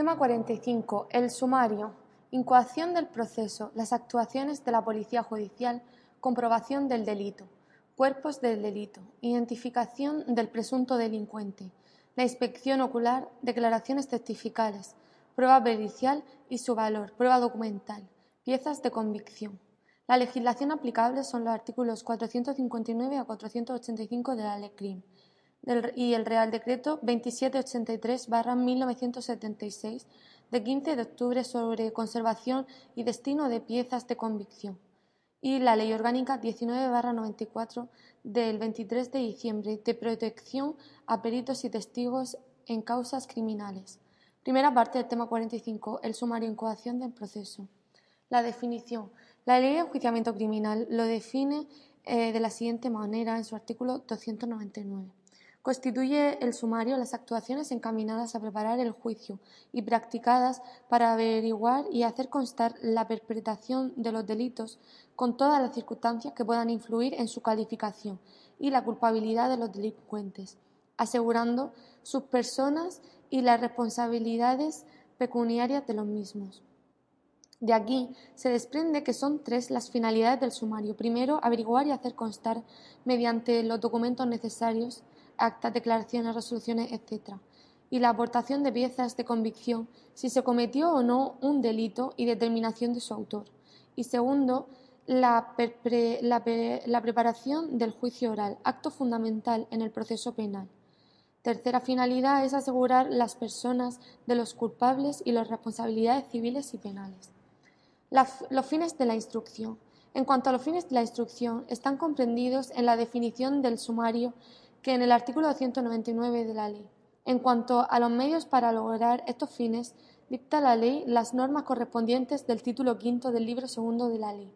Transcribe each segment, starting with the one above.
Tema 45. El sumario. Incoación del proceso. Las actuaciones de la Policía Judicial. Comprobación del delito. Cuerpos del delito. Identificación del presunto delincuente. La inspección ocular. Declaraciones testificales. Prueba pericial y su valor. Prueba documental. Piezas de convicción. La legislación aplicable son los artículos 459 a 485 de la Ley CRIM y el Real Decreto 2783-1976 de 15 de octubre sobre conservación y destino de piezas de convicción y la Ley Orgánica 19-94 del 23 de diciembre de protección a peritos y testigos en causas criminales. Primera parte del tema 45. El sumario en coacción del proceso. La definición. La Ley de Enjuiciamiento Criminal lo define eh, de la siguiente manera en su artículo 299. Constituye el sumario las actuaciones encaminadas a preparar el juicio y practicadas para averiguar y hacer constar la perpetración de los delitos con todas las circunstancias que puedan influir en su calificación y la culpabilidad de los delincuentes, asegurando sus personas y las responsabilidades pecuniarias de los mismos. De aquí se desprende que son tres las finalidades del sumario. Primero, averiguar y hacer constar, mediante los documentos necesarios, actas, declaraciones, resoluciones, etc. Y la aportación de piezas de convicción si se cometió o no un delito y determinación de su autor. Y segundo, la, la preparación del juicio oral, acto fundamental en el proceso penal. Tercera finalidad es asegurar las personas de los culpables y las responsabilidades civiles y penales. los fines de la instrucción. En cuanto a los fines de la instrucción, están comprendidos en la definición del sumario que en el artículo 199 de la ley. En cuanto a los medios para lograr estos fines, dicta la ley las normas correspondientes del título quinto del libro segundo de la ley,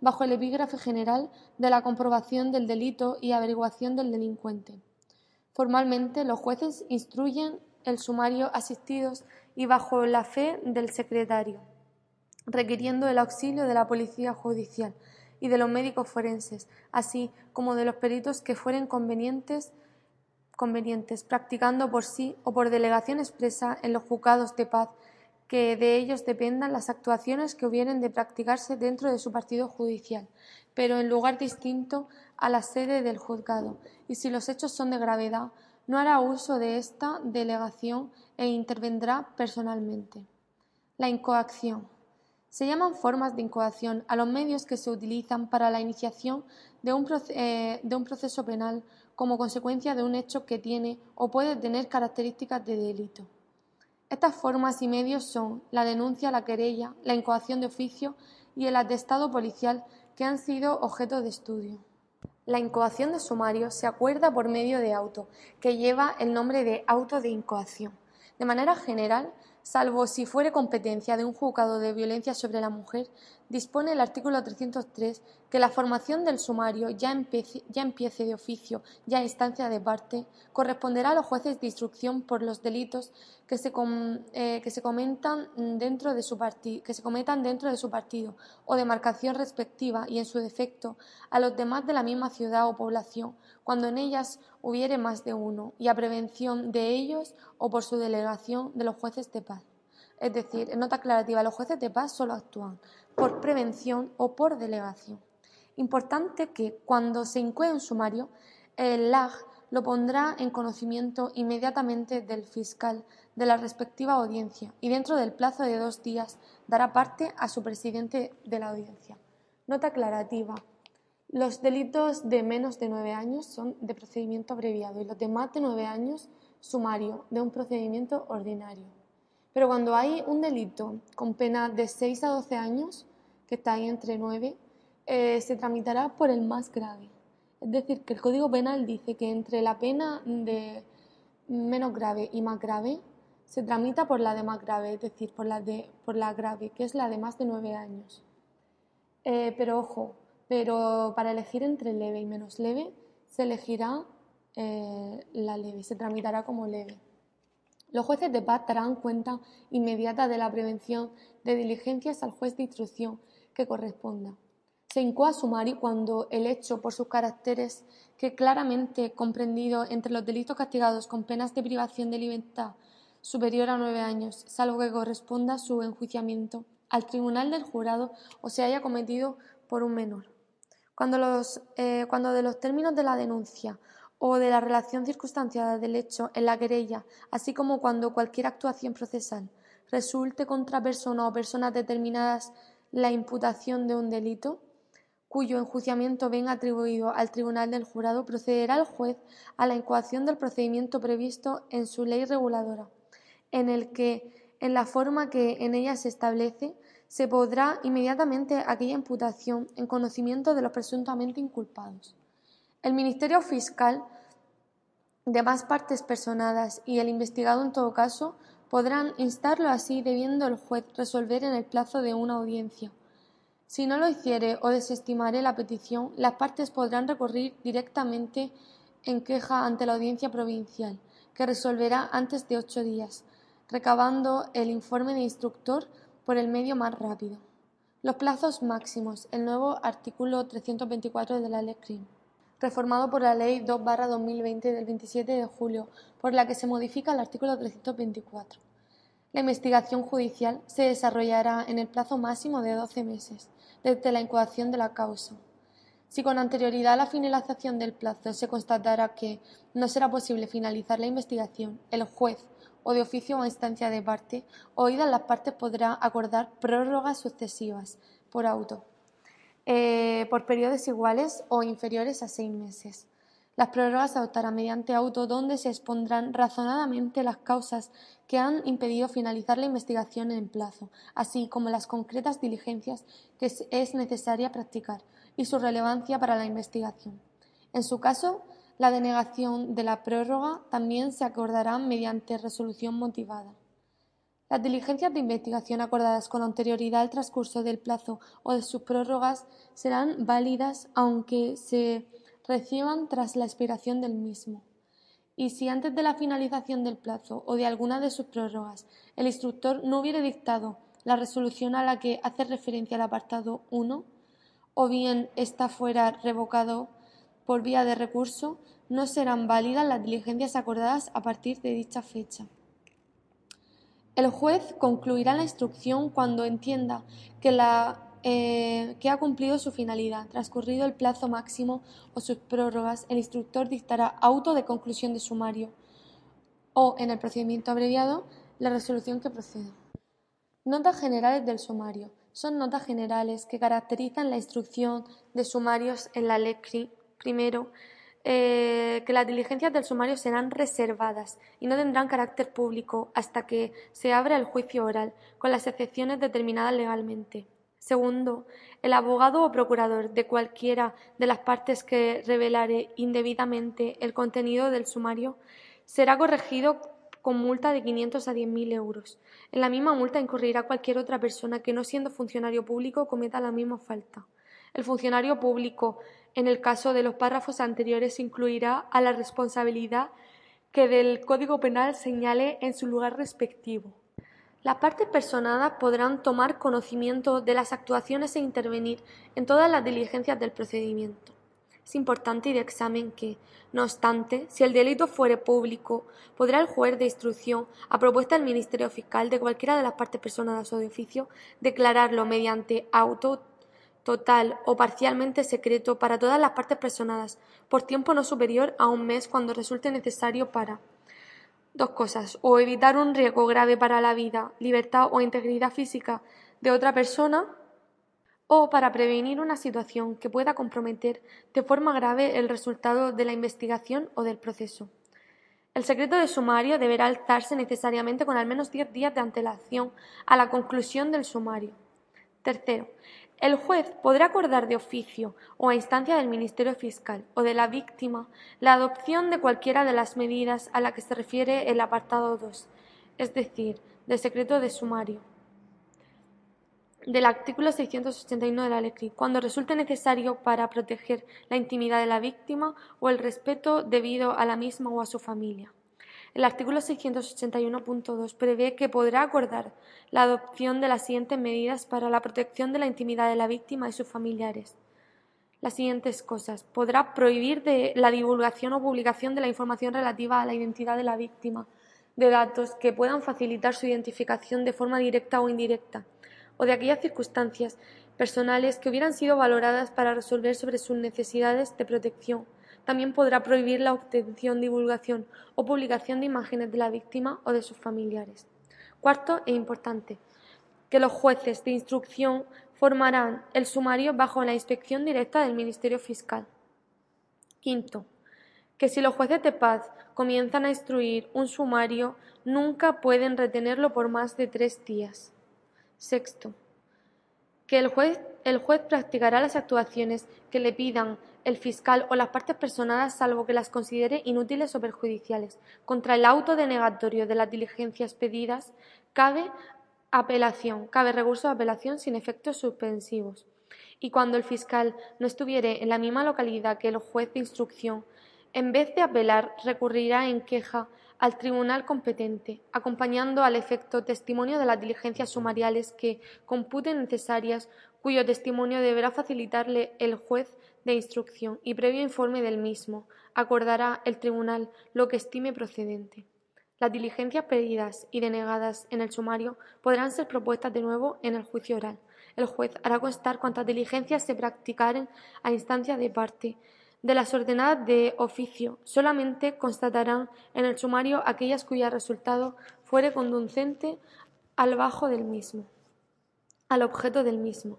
bajo el epígrafe general de la comprobación del delito y averiguación del delincuente. Formalmente, los jueces instruyen el sumario asistidos y bajo la fe del secretario, requiriendo el auxilio de la policía judicial, y de los médicos forenses, así como de los peritos que fueren convenientes, convenientes, practicando por sí o por delegación expresa en los juzgados de paz, que de ellos dependan las actuaciones que hubieren de practicarse dentro de su partido judicial, pero en lugar distinto a la sede del juzgado, y si los hechos son de gravedad, no hará uso de esta delegación e intervendrá personalmente. La incoacción. Se llaman formas de incoación a los medios que se utilizan para la iniciación de un, eh, de un, proceso penal como consecuencia de un hecho que tiene o puede tener características de delito. Estas formas y medios son la denuncia, la querella, la incoación de oficio y el atestado policial que han sido objeto de estudio. La incoación de sumario se acuerda por medio de auto, que lleva el nombre de auto de incoación. De manera general, salvo si fuere competencia de un juzgado de violencia sobre la mujer, dispone el artículo 303 que la formación del sumario ya empiece, de oficio, ya instancia de parte, corresponderá a los jueces de instrucción por los delitos que se, eh, que se, dentro de su que se cometan dentro de su partido o demarcación respectiva y, en su defecto, a los demás de la misma ciudad o población, cuando en ellas hubiere más de uno, y a prevención de ellos o por su delegación de los jueces de paz. Es decir, en nota aclarativa, los jueces de paz solo actúan por prevención o por delegación. Importante que cuando se incue un sumario, el LAG lo pondrá en conocimiento inmediatamente del fiscal de la respectiva audiencia y dentro del plazo de dos días dará parte a su presidente de la audiencia. Nota aclarativa. Los delitos de menos de nueve años son de procedimiento abreviado y los de más de nueve años sumario de un procedimiento ordinario. Pero cuando hay un delito con pena de seis a doce años, que está ahí entre nueve, eh, se tramitará por el más grave. Es decir, que el Código Penal dice que entre la pena de menos grave y más grave se tramita por la de más grave, es decir, por la, de, por la grave, que es la de más de nueve años. Eh, pero ojo, pero para elegir entre leve y menos leve se elegirá eh, la leve, se tramitará como leve. Los jueces de paz darán cuenta inmediata de la prevención de diligencias al juez de instrucción que corresponda. Se incoa sumario cuando el hecho, por sus caracteres, que claramente comprendido entre los delitos castigados con penas de privación de libertad, superior a nueve años, salvo que corresponda su enjuiciamiento al tribunal del jurado o se haya cometido por un menor. Cuando, los, eh, cuando de los términos de la denuncia o de la relación circunstanciada del hecho en la querella, así como cuando cualquier actuación procesal resulte contra persona o personas determinadas la imputación de un delito, cuyo enjuiciamiento venga atribuido al tribunal del jurado, procederá el juez a la incoación del procedimiento previsto en su ley reguladora, en el que, en la forma que en ella se establece, se podrá inmediatamente aquella imputación en conocimiento de los presuntamente inculpados. El Ministerio Fiscal, demás partes personadas y el investigado en todo caso podrán instarlo así debiendo el juez resolver en el plazo de una audiencia si no lo hiciere o desestimare la petición, las partes podrán recurrir directamente en queja ante la Audiencia Provincial, que resolverá antes de ocho días, recabando el informe de instructor por el medio más rápido. Los plazos máximos. El nuevo artículo 324 de la Ley reformado por la Ley 2-2020 del 27 de julio, por la que se modifica el artículo 324. La investigación judicial se desarrollará en el plazo máximo de doce meses desde la incoación de la causa. Si con anterioridad a la finalización del plazo se constatara que no será posible finalizar la investigación, el juez o de oficio o instancia de parte, oídas las partes podrá acordar prórrogas sucesivas por auto, eh, por periodos iguales o inferiores a seis meses. Las prórrogas se adoptarán mediante auto donde se expondrán razonadamente las causas que han impedido finalizar la investigación en plazo, así como las concretas diligencias que es necesaria practicar y su relevancia para la investigación. En su caso, la denegación de la prórroga también se acordará mediante resolución motivada. Las diligencias de investigación acordadas con anterioridad al transcurso del plazo o de sus prórrogas serán válidas aunque se reciban tras la expiración del mismo. Y si antes de la finalización del plazo o de alguna de sus prórrogas el instructor no hubiere dictado la resolución a la que hace referencia el apartado 1, o bien ésta fuera revocado por vía de recurso, no serán válidas las diligencias acordadas a partir de dicha fecha. El juez concluirá la instrucción cuando entienda que la eh, que ha cumplido su finalidad. Transcurrido el plazo máximo o sus prórrogas, el instructor dictará auto de conclusión de sumario o, en el procedimiento abreviado, la resolución que proceda. Notas generales del sumario. Son notas generales que caracterizan la instrucción de sumarios en la ley Primero, eh, que las diligencias del sumario serán reservadas y no tendrán carácter público hasta que se abra el juicio oral, con las excepciones determinadas legalmente. Segundo, el abogado o procurador de cualquiera de las partes que revelare indebidamente el contenido del sumario será corregido con multa de 500 a 10.000 euros. En la misma multa incurrirá cualquier otra persona que, no siendo funcionario público, cometa la misma falta. El funcionario público, en el caso de los párrafos anteriores, incluirá a la responsabilidad que del Código Penal señale en su lugar respectivo. Las partes personadas podrán tomar conocimiento de las actuaciones e intervenir en todas las diligencias del procedimiento. Es importante y de examen que, no obstante, si el delito fuere público, podrá el juez de instrucción, a propuesta del Ministerio Fiscal de cualquiera de las partes personadas o de oficio, declararlo mediante auto total o parcialmente secreto para todas las partes personadas, por tiempo no superior a un mes cuando resulte necesario para dos cosas, o evitar un riesgo grave para la vida, libertad o integridad física de otra persona, o para prevenir una situación que pueda comprometer de forma grave el resultado de la investigación o del proceso. El secreto de sumario deberá alzarse necesariamente con al menos diez días de antelación a la conclusión del sumario. Tercero, el juez podrá acordar de oficio o a instancia del Ministerio Fiscal o de la víctima la adopción de cualquiera de las medidas a las que se refiere el apartado 2, es decir, del secreto de sumario del artículo 681 de la ley cuando resulte necesario para proteger la intimidad de la víctima o el respeto debido a la misma o a su familia. El artículo 681.2 prevé que podrá acordar la adopción de las siguientes medidas para la protección de la intimidad de la víctima y sus familiares. Las siguientes cosas. Podrá prohibir de la divulgación o publicación de la información relativa a la identidad de la víctima, de datos que puedan facilitar su identificación de forma directa o indirecta, o de aquellas circunstancias personales que hubieran sido valoradas para resolver sobre sus necesidades de protección. También podrá prohibir la obtención, divulgación o publicación de imágenes de la víctima o de sus familiares. Cuarto e importante, que los jueces de instrucción formarán el sumario bajo la inspección directa del Ministerio Fiscal. Quinto, que si los jueces de paz comienzan a instruir un sumario, nunca pueden retenerlo por más de tres días. Sexto, que el juez, el juez practicará las actuaciones que le pidan el fiscal o las partes personadas salvo que las considere inútiles o perjudiciales. Contra el auto denegatorio de las diligencias pedidas cabe apelación, cabe recurso de apelación sin efectos suspensivos. Y cuando el fiscal no estuviere en la misma localidad que el juez de instrucción, en vez de apelar, recurrirá en queja al tribunal competente, acompañando al efecto testimonio de las diligencias sumariales que computen necesarias, cuyo testimonio deberá facilitarle el juez de instrucción y previo informe del mismo, acordará el tribunal lo que estime procedente. Las diligencias pedidas y denegadas en el sumario podrán ser propuestas de nuevo en el juicio oral. El juez hará constar cuantas diligencias se practicaren a instancia de parte, de las ordenadas de oficio, solamente constatarán en el sumario aquellas cuyo resultado fuere conducente al bajo del mismo, al objeto del mismo.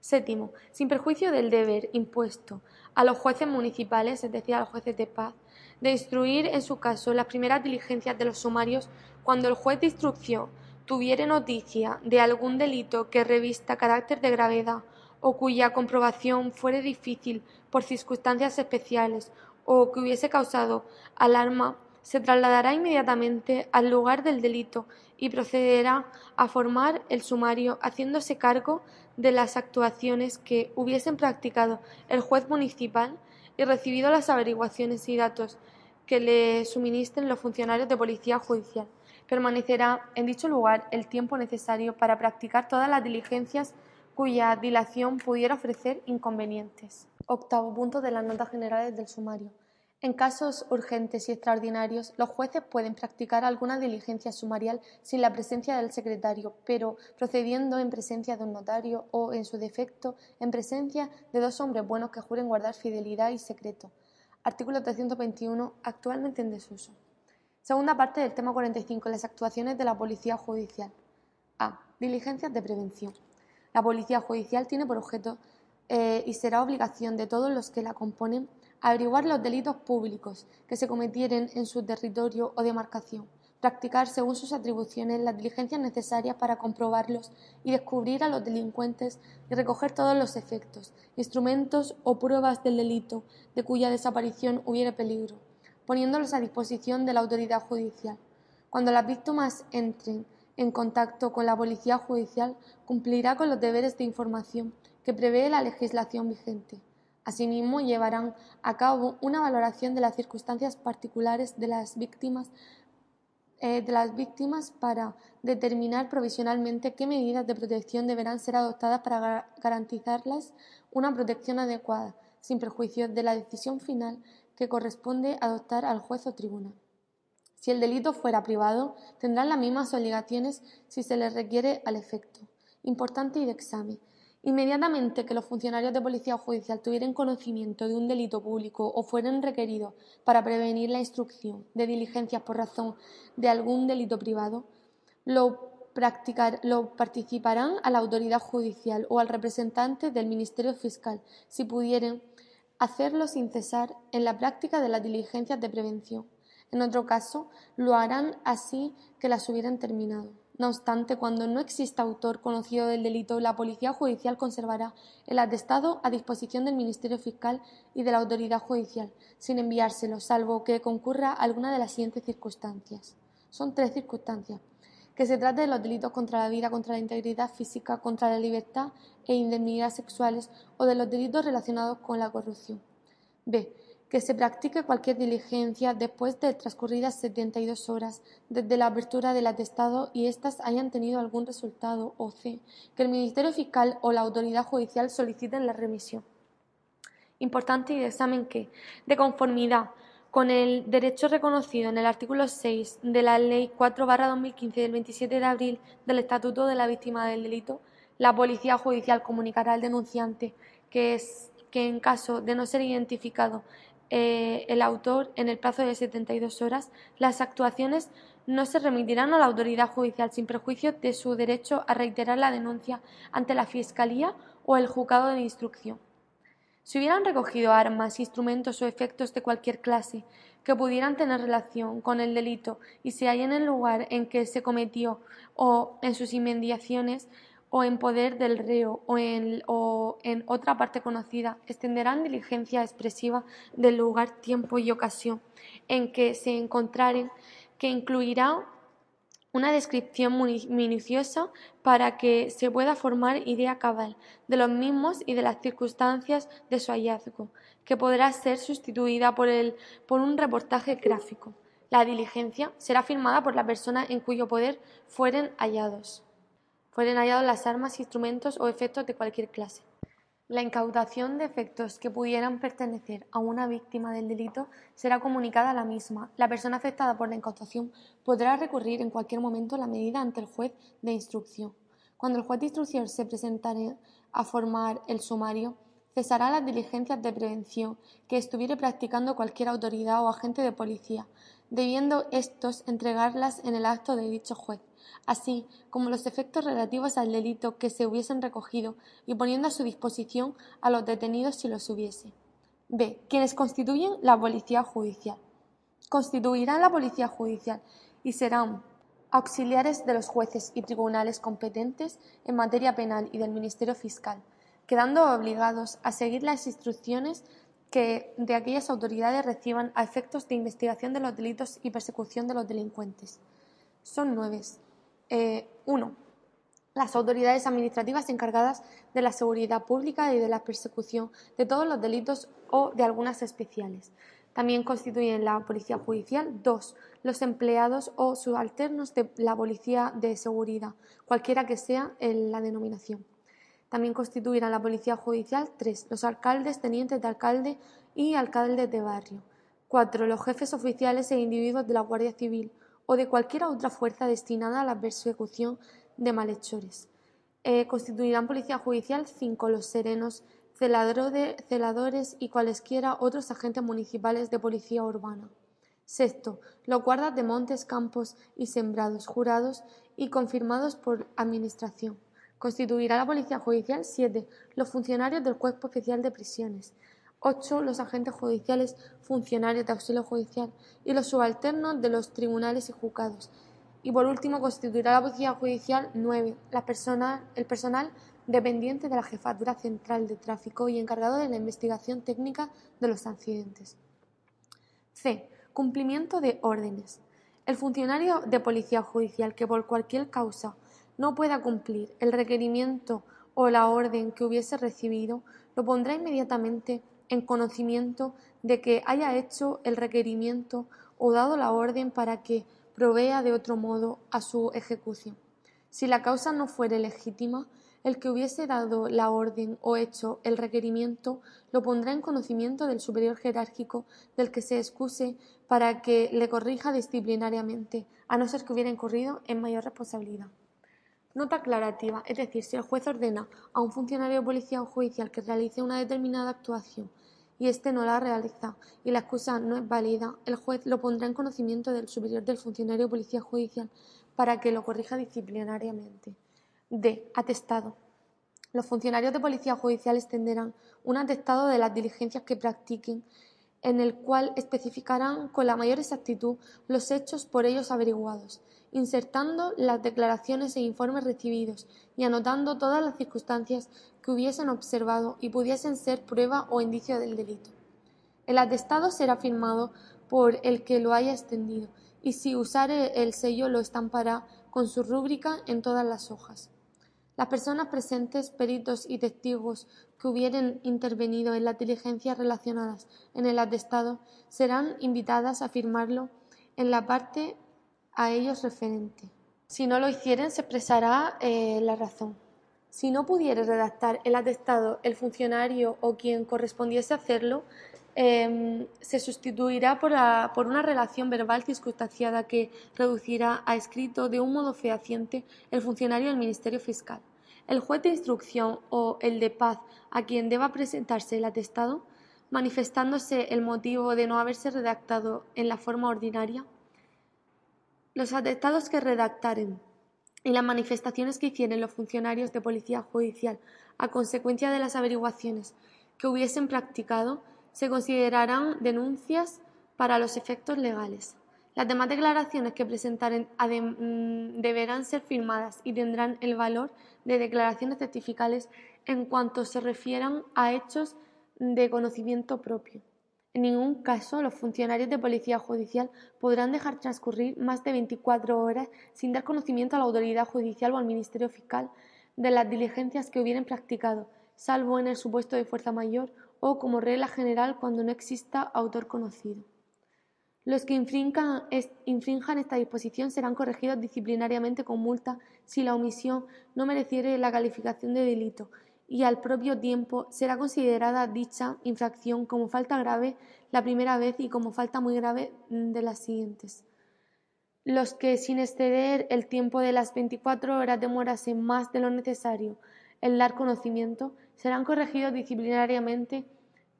Séptimo, sin perjuicio del deber impuesto a los jueces municipales, es decir, a los jueces de paz, de instruir en su caso las primeras diligencias de los sumarios cuando el juez de instrucción tuviere noticia de algún delito que revista carácter de gravedad o cuya comprobación fuere difícil por circunstancias especiales o que hubiese causado alarma, se trasladará inmediatamente al lugar del delito y procederá a formar el sumario haciéndose cargo de las actuaciones que hubiesen practicado el juez municipal y recibido las averiguaciones y datos que le suministren los funcionarios de policía judicial. Permanecerá en dicho lugar el tiempo necesario para practicar todas las diligencias cuya dilación pudiera ofrecer inconvenientes. Octavo punto de las notas generales del sumario. En casos urgentes y extraordinarios, los jueces pueden practicar alguna diligencia sumarial sin la presencia del secretario, pero procediendo en presencia de un notario o, en su defecto, en presencia de dos hombres buenos que juren guardar fidelidad y secreto. Artículo 321, actualmente en desuso. Segunda parte del tema 45. Las actuaciones de la Policía Judicial. A. Diligencias de prevención. La Policía Judicial tiene por objeto eh, y será obligación de todos los que la componen averiguar los delitos públicos que se cometieren en su territorio o demarcación, practicar según sus atribuciones las diligencias necesarias para comprobarlos y descubrir a los delincuentes y recoger todos los efectos, instrumentos o pruebas del delito de cuya desaparición hubiere peligro, poniéndolos a disposición de la autoridad judicial. Cuando las víctimas entren en contacto con la Policía Judicial, cumplirá con los deberes de información que prevé la legislación vigente. Asimismo, llevarán a cabo una valoración de las circunstancias particulares de las víctimas, eh, de las víctimas para determinar provisionalmente qué medidas de protección deberán ser adoptadas para garantizarles una protección adecuada, sin perjuicio de la decisión final que corresponde adoptar al juez o tribunal. Si el delito fuera privado, tendrán las mismas obligaciones si se les requiere al efecto. Importante y de examen. Inmediatamente que los funcionarios de policía judicial tuvieran conocimiento de un delito público o fueran requeridos para prevenir la instrucción de diligencias por razón de algún delito privado, lo, lo participarán a la autoridad judicial o al representante del Ministerio Fiscal, si pudieran hacerlo sin cesar en la práctica de las diligencias de prevención. En otro caso, lo harán así que las hubieran terminado. No obstante, cuando no exista autor conocido del delito, la Policía Judicial conservará el atestado a disposición del Ministerio Fiscal y de la Autoridad Judicial, sin enviárselo, salvo que concurra alguna de las siguientes circunstancias. Son tres circunstancias. Que se trate de los delitos contra la vida, contra la integridad física, contra la libertad e indemnidad sexuales o de los delitos relacionados con la corrupción. B que se practique cualquier diligencia después de transcurridas 72 horas desde la apertura del atestado y éstas hayan tenido algún resultado o c. que el Ministerio Fiscal o la autoridad judicial soliciten la remisión. Importante y examen que, de conformidad con el derecho reconocido en el artículo 6 de la Ley 4-2015 del 27 de abril del Estatuto de la Víctima del Delito, la Policía Judicial comunicará al denunciante que, es, que en caso de no ser identificado eh, el autor en el plazo de 72 horas, las actuaciones no se remitirán a la autoridad judicial sin perjuicio de su derecho a reiterar la denuncia ante la Fiscalía o el juzgado de instrucción. Si hubieran recogido armas, instrumentos o efectos de cualquier clase que pudieran tener relación con el delito y se hallen en el lugar en que se cometió o en sus inmediaciones o en poder del reo o en, o en otra parte conocida, extenderán diligencia expresiva del lugar, tiempo y ocasión en que se encontraren, que incluirá una descripción minuciosa para que se pueda formar idea cabal de los mismos y de las circunstancias de su hallazgo, que podrá ser sustituida por, por un reportaje gráfico. La diligencia será firmada por la persona en cuyo poder fueren hallados, fueren hallados las armas, instrumentos o efectos de cualquier clase. La incautación de efectos que pudieran pertenecer a una víctima del delito será comunicada a la misma. La persona afectada por la incautación podrá recurrir en cualquier momento la medida ante el juez de instrucción. Cuando el juez de instrucción se presentare a formar el sumario, cesará las diligencias de prevención que estuviere practicando cualquier autoridad o agente de policía, debiendo estos entregarlas en el acto de dicho juez así como los efectos relativos al delito que se hubiesen recogido y poniendo a su disposición a los detenidos si los hubiese. B. Quienes constituyen la Policía Judicial. Constituirán la Policía Judicial y serán auxiliares de los jueces y tribunales competentes en materia penal y del Ministerio Fiscal, quedando obligados a seguir las instrucciones que de aquellas autoridades reciban a efectos de investigación de los delitos y persecución de los delincuentes. Son nueve. 1. Eh, las autoridades administrativas encargadas de la seguridad pública y de la persecución de todos los delitos o de algunas especiales. También constituyen la Policía Judicial. 2. Los empleados o subalternos de la Policía de Seguridad, cualquiera que sea la denominación. También constituirán la Policía Judicial. 3. Los alcaldes, tenientes de alcalde y alcaldes de barrio. 4. Los jefes oficiales e individuos de la Guardia Civil o de cualquier otra fuerza destinada a la persecución de malhechores. Eh, constituirán policía judicial cinco los serenos, celadores y cualesquiera otros agentes municipales de policía urbana. Sexto, los guardas de montes, campos y sembrados, jurados y confirmados por Administración. Constituirá la Policía Judicial siete, los funcionarios del Cuerpo Especial de Prisiones. 8. Los agentes judiciales, funcionarios de auxilio judicial y los subalternos de los tribunales y juzgados. Y por último, constituirá la Policía Judicial 9. el personal dependiente de la Jefatura Central de Tráfico y encargado de la investigación técnica de los accidentes. C. Cumplimiento de órdenes. El funcionario de Policía Judicial que por cualquier causa no pueda cumplir el requerimiento o la orden que hubiese recibido, lo pondrá inmediatamente en conocimiento de que haya hecho el requerimiento o dado la orden para que provea de otro modo a su ejecución. Si la causa no fuere legítima, el que hubiese dado la orden o hecho el requerimiento lo pondrá en conocimiento del superior jerárquico del que se excuse para que le corrija disciplinariamente, a no ser que hubiera incurrido en mayor responsabilidad. Nota aclarativa, es decir, si el juez ordena a un funcionario de policía o judicial que realice una determinada actuación y éste no la realiza y la excusa no es válida, el juez lo pondrá en conocimiento del superior del funcionario de policía judicial para que lo corrija disciplinariamente. D. Atestado. Los funcionarios de policía judicial extenderán un atestado de las diligencias que practiquen en el cual especificarán con la mayor exactitud los hechos por ellos averiguados insertando las declaraciones e informes recibidos y anotando todas las circunstancias que hubiesen observado y pudiesen ser prueba o indicio del delito. El atestado será firmado por el que lo haya extendido y si usare el sello lo estampará con su rúbrica en todas las hojas. Las personas presentes, peritos y testigos que hubieren intervenido en las diligencias relacionadas en el atestado serán invitadas a firmarlo en la parte a ellos referente. Si no lo hicieren, se expresará eh, la razón. Si no pudiere redactar el atestado el funcionario o quien correspondiese hacerlo, em, se sustituirá por, por, una relación verbal circunstanciada que reducirá a escrito de un modo fehaciente el funcionario del Ministerio Fiscal. El juez de instrucción o el de paz a quien deba presentarse el atestado, manifestándose el motivo de no haberse redactado en la forma ordinaria, los atestados que redactaren y las manifestaciones que hicieren los funcionarios de policía judicial a consecuencia de las averiguaciones que hubiesen practicado se considerarán denuncias para los efectos legales. Las demás declaraciones que presentaren mm, deberán ser firmadas y tendrán el valor de declaraciones certificales en cuanto se refieran a hechos de conocimiento propio. En ningún caso los funcionarios de policía judicial podrán dejar transcurrir más de 24 horas sin dar conocimiento a la autoridad judicial o al Ministerio Fiscal de las diligencias que hubieran practicado, salvo en el supuesto de fuerza mayor o como regla general cuando no exista autor conocido. Los que infrinjan, esta disposición serán corregidos disciplinariamente con multa si la omisión no mereciere la calificación de delito y al propio tiempo será considerada dicha infracción como falta grave la primera vez y como falta muy grave de las siguientes. Los que, sin exceder el tiempo de las 24 horas, demorasen más de lo necesario en dar conocimiento, serán corregidos disciplinariamente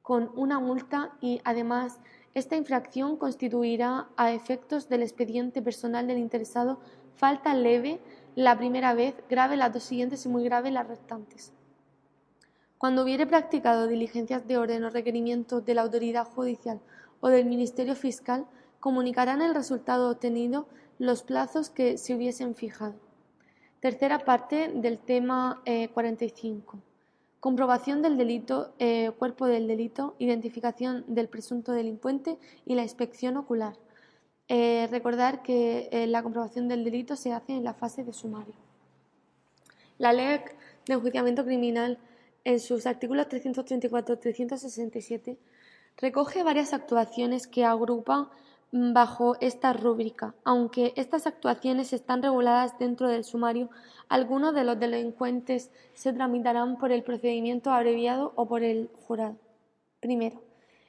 con una multa y, además, esta infracción constituirá, a efectos del expediente personal del interesado, falta leve la primera vez, grave las dos siguientes y muy grave las restantes. Cuando hubiere practicado diligencias de orden o requerimiento de la autoridad judicial o del Ministerio Fiscal, comunicarán el resultado obtenido los plazos que se hubiesen fijado. Tercera parte del tema 45. Eh, Comprobación del delito, eh, cuerpo del delito, identificación del presunto delincuente y la inspección ocular. Eh, recordar que la comprobación del delito se hace en la fase de sumario. La ley de enjuiciamiento criminal en sus artículos 334-367, recoge varias actuaciones que agrupa bajo esta rúbrica. Aunque estas actuaciones están reguladas dentro del sumario, algunos de los delincuentes se tramitarán por el procedimiento abreviado o por el jurado. Primero,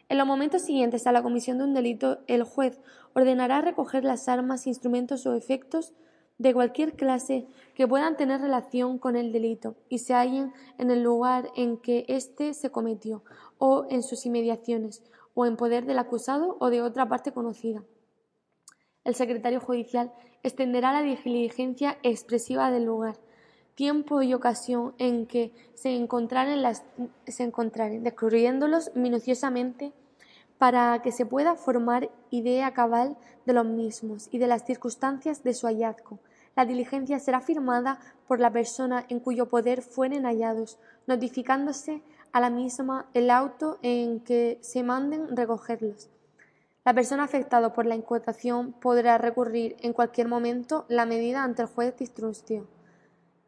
en los momentos siguientes a la comisión de un delito, el juez ordenará recoger las armas, instrumentos o efectos de cualquier clase que puedan tener relación con el delito y se hallen en el lugar en que éste se cometió o en sus inmediaciones o en poder del acusado o de otra parte conocida. El secretario judicial extenderá la diligencia expresiva del lugar, tiempo y ocasión en que se encontraren, las, se encontraren descubriéndolos minuciosamente para que se pueda formar idea cabal de los mismos y de las circunstancias de su hallazgo, la diligencia será firmada por la persona en cuyo poder fueren hallados, notificándose a la misma el auto en que se manden recogerlos. La persona afectada por la incuetación podrá recurrir en cualquier momento la medida ante el juez de instrucción.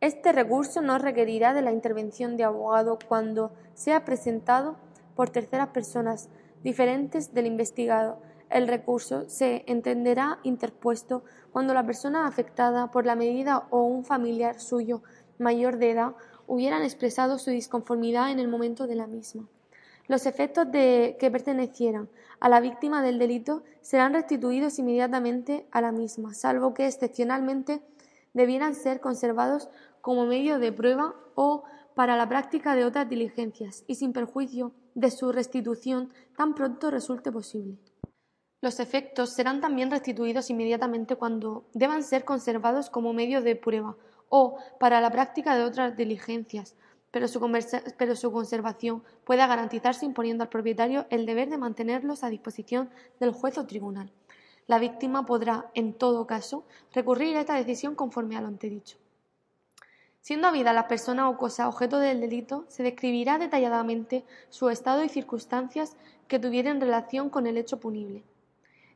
Este recurso no requerirá de la intervención de abogado cuando sea presentado por terceras personas diferentes del investigado, el recurso se entenderá interpuesto cuando la persona afectada por la medida o un familiar suyo mayor de edad hubieran expresado su disconformidad en el momento de la misma. Los efectos de que pertenecieran a la víctima del delito serán restituidos inmediatamente a la misma, salvo que excepcionalmente debieran ser conservados como medio de prueba o para la práctica de otras diligencias y sin perjuicio de su restitución tan pronto resulte posible. Los efectos serán también restituidos inmediatamente cuando deban ser conservados como medio de prueba o para la práctica de otras diligencias, pero su, conservación pueda garantizarse imponiendo al propietario el deber de mantenerlos a disposición del juez o tribunal. La víctima podrá, en todo caso, recurrir a esta decisión conforme a lo antedicho. Siendo habida la persona o cosa objeto del delito, se describirá detalladamente su estado y circunstancias que tuvieran relación con el hecho punible.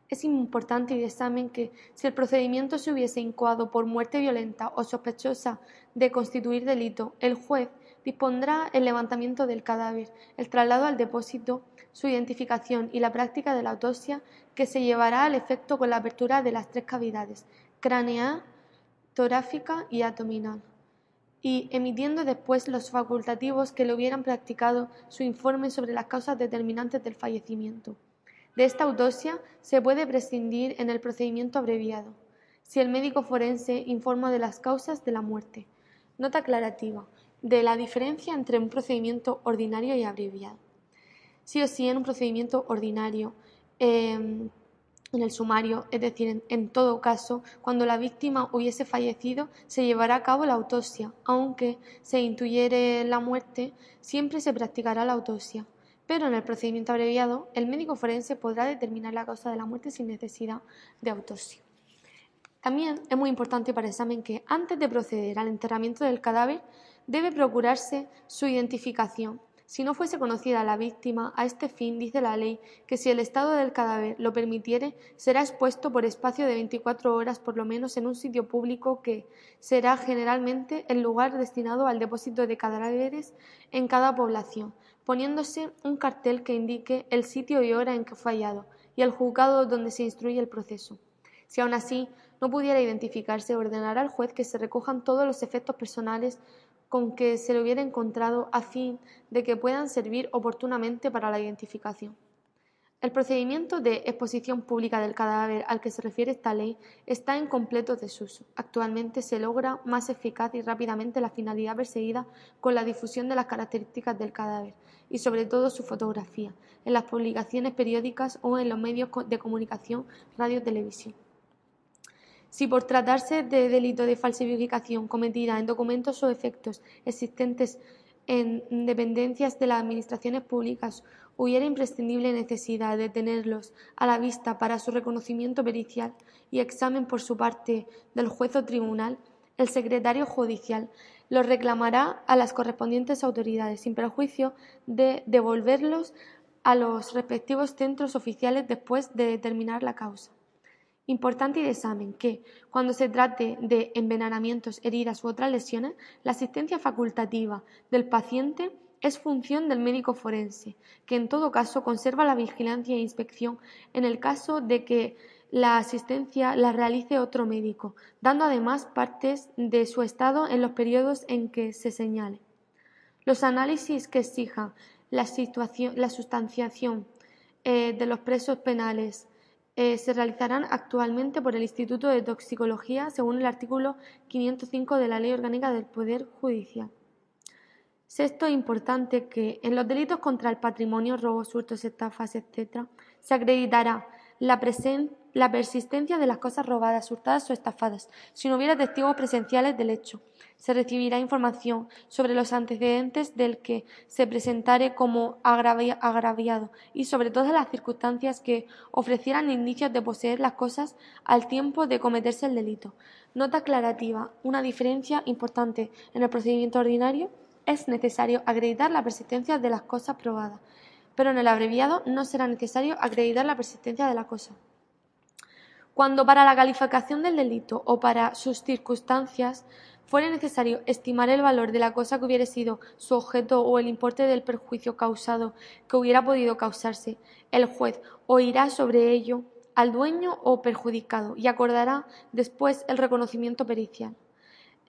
Es importante y examen que, si el procedimiento se hubiese incoado por muerte violenta o sospechosa de constituir delito, el juez dispondrá el levantamiento del cadáver, el traslado al depósito, su identificación y la práctica de la autopsia que se llevará al efecto con la apertura de las tres cavidades, craneal, torácica y abdominal. y emitiendo después los facultativos que le hubieran practicado su informe sobre las causas determinantes del fallecimiento. De esta autopsia se puede prescindir en el procedimiento abreviado, si el médico forense informa de las causas de la muerte. Nota aclarativa de la diferencia entre un procedimiento ordinario y abreviado. Sí o sí, en un procedimiento ordinario, em, en el sumario, es decir, en, todo caso, cuando la víctima hubiese fallecido, se llevará a cabo la autopsia. Aunque se intuyere la muerte, siempre se practicará la autopsia. Pero en el procedimiento abreviado, el médico forense podrá determinar la causa de la muerte sin necesidad de autopsia. También es muy importante para el examen que antes de proceder al enterramiento del cadáver debe procurarse su identificación si no fuese conocida la víctima, a este fin dice la ley que si el estado del cadáver lo permitiere, será expuesto por espacio de 24 horas por lo menos en un sitio público que será generalmente el lugar destinado al depósito de cadáveres en cada población, poniéndose un cartel que indique el sitio y hora en que fue hallado y el juzgado donde se instruye el proceso. Si aún así no pudiera identificarse, ordenará al juez que se recojan todos los efectos personales con que se lo hubiera encontrado a fin de que puedan servir oportunamente para la identificación. El procedimiento de exposición pública del cadáver al que se refiere esta ley está en completo desuso. Actualmente se logra más eficaz y rápidamente la finalidad perseguida con la difusión de las características del cadáver y sobre todo su fotografía en las publicaciones periódicas o en los medios de comunicación, radio televisión. Si por tratarse de delito de falsificación cometida en documentos o efectos existentes en dependencias de las administraciones públicas hubiera imprescindible necesidad de tenerlos a la vista para su reconocimiento pericial y examen por su parte del juez o tribunal, el secretario judicial los reclamará a las correspondientes autoridades sin perjuicio de devolverlos a los respectivos centros oficiales después de determinar la causa. Importante y de examen que, cuando se trate de envenenamientos, heridas u otras lesiones, la asistencia facultativa del paciente es función del médico forense, que en todo caso conserva la vigilancia e inspección en el caso de que la asistencia la realice otro médico, dando además partes de su estado en los periodos en que se señale. Los análisis que exijan la, sustanciación eh, de los presos penales eh, se realizarán actualmente por el Instituto de Toxicología según el artículo 505 de la Ley Orgánica del Poder Judicial. Sexto, importante que en los delitos contra el patrimonio, robos, hurtos, estafas, etc., se acreditará la, la persistencia de las cosas robadas, hurtadas o estafadas, si no hubiera testigos presenciales del hecho se recibirá información sobre los antecedentes del que se presentare como agraviado y sobre todas las circunstancias que ofrecieran indicios de poseer las cosas al tiempo de cometerse el delito. Nota aclarativa. Una diferencia importante en el procedimiento ordinario es necesario acreditar la persistencia de las cosas probadas, pero en el abreviado no será necesario acreditar la persistencia de la cosa. Cuando para la calificación del delito o para sus circunstancias fuere necesario estimar el valor de la cosa que hubiera sido su objeto o el importe del perjuicio causado que hubiera podido causarse, el juez oirá sobre ello al dueño o perjudicado y acordará después el reconocimiento pericial.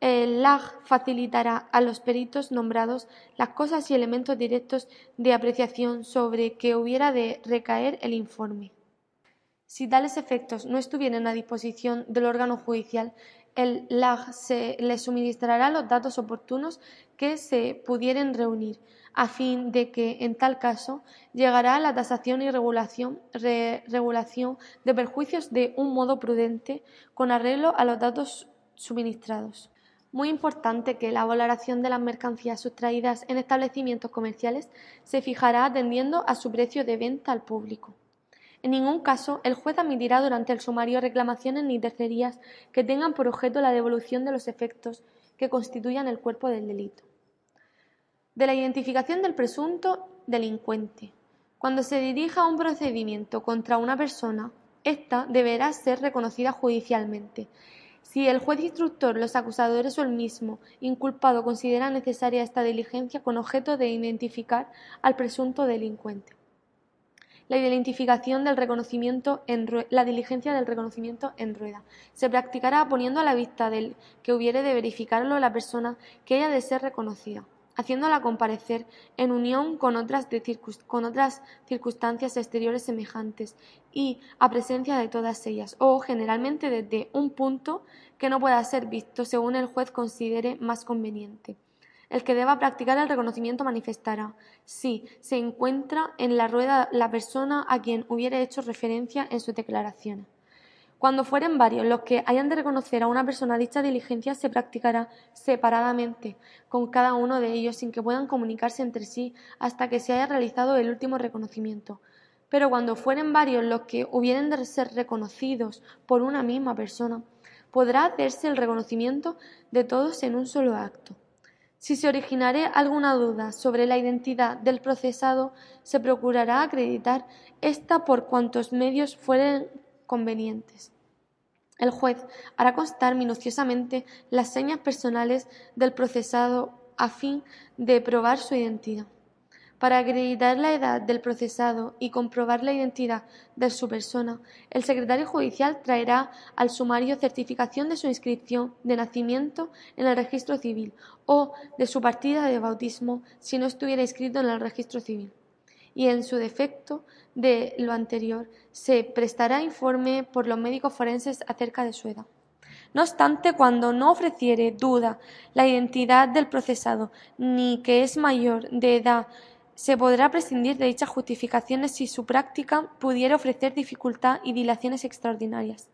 El LAG facilitará a los peritos nombrados las cosas y elementos directos de apreciación sobre que hubiera de recaer el informe. Si tales efectos no estuvieran a disposición del órgano judicial, el LAG se le suministrará los datos oportunos que se pudieran reunir, a fin de que, en tal caso, llegará la tasación y regulación de perjuicios de un modo prudente, con arreglo a los datos suministrados. Muy importante que la valoración de las mercancías sustraídas en establecimientos comerciales se fijará atendiendo a su precio de venta al público. En ningún caso el juez admitirá durante el sumario reclamaciones ni tercerías que tengan por objeto la devolución de los efectos que constituyan el cuerpo del delito. De la identificación del presunto delincuente. Cuando se dirija un procedimiento contra una persona, ésta deberá ser reconocida judicialmente. Si el juez instructor, los acusadores o el mismo inculpado considera necesaria esta diligencia con objeto de identificar al presunto delincuente. la identificación del reconocimiento en la diligencia del reconocimiento en rueda. Se practicará poniendo a la vista del que hubiere de verificarlo la persona que haya de ser reconocida, haciéndola comparecer en unión con otras, con otras circunstancias exteriores semejantes y a presencia de todas ellas, o generalmente desde un punto que no pueda ser visto según el juez considere más conveniente. El que deba practicar el reconocimiento manifestará si se encuentra en la rueda la persona a quien hubiere hecho referencia en su declaración. Cuando fueren varios los que hayan de reconocer a una persona dicha diligencia, se practicará separadamente con cada uno de ellos sin que puedan comunicarse entre sí hasta que se haya realizado el último reconocimiento. Pero cuando fueren varios los que hubieren de ser reconocidos por una misma persona, podrá hacerse el reconocimiento de todos en un solo acto. Si se originare alguna duda sobre la identidad del procesado, se procurará acreditar esta por cuantos medios fueren convenientes. El juez hará constar minuciosamente las señas personales del procesado a fin de probar su identidad. Para acreditar la edad del procesado y comprobar la identidad de su persona, el secretario judicial traerá al sumario certificación de su inscripción de nacimiento en el registro civil o de su partida de bautismo si no estuviera inscrito en el registro civil. Y en su defecto de lo anterior, se prestará informe por los médicos forenses acerca de su edad. No obstante, cuando no ofreciere duda la identidad del procesado, ni que es mayor de edad se podrá prescindir de dichas justificaciones si su práctica pudiera ofrecer dificultad y dilaciones extraordinarias.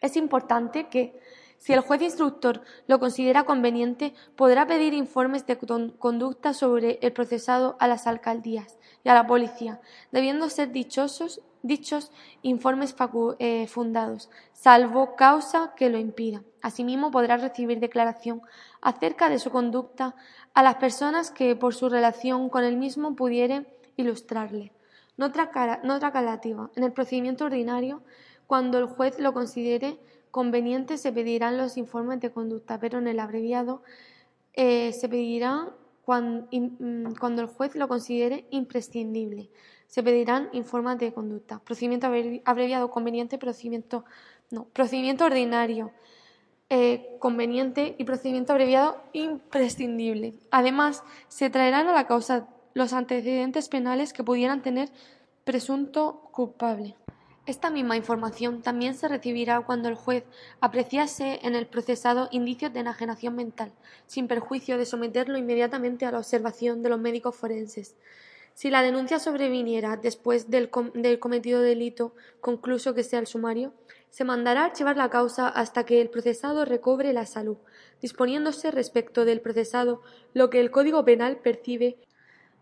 Es importante que, si el juez instructor lo considera conveniente, podrá pedir informes de conducta sobre el procesado a las alcaldías y a la policía, debiendo ser dichosos, dichos informes eh, fundados, salvo causa que lo impida. Asimismo, podrá recibir declaración acerca de su conducta a las personas que por su relación con él mismo pudiere ilustrarle. Nota, calativa. En el procedimiento ordinario, cuando el juez lo considere conveniente, se pedirán los informes de conducta, pero en el abreviado eh, se pedirá mm, cuando, el juez lo considere imprescindible. Se pedirán informes de conducta. Procedimiento abreviado conveniente, procedimiento no, procedimiento ordinario. Eh, conveniente y procedimiento abreviado imprescindible. Además, se traerán a la causa los antecedentes penales que pudieran tener presunto culpable. Esta misma información también se recibirá cuando el juez apreciase en el procesado indicios de enajenación mental, sin perjuicio de someterlo inmediatamente a la observación de los médicos forenses. Si la denuncia sobreviniera después del, del cometido delito concluso que sea el sumario, se mandará archivar la causa hasta que el procesado recobre la salud, disponiéndose respecto del procesado lo que el Código Penal percibe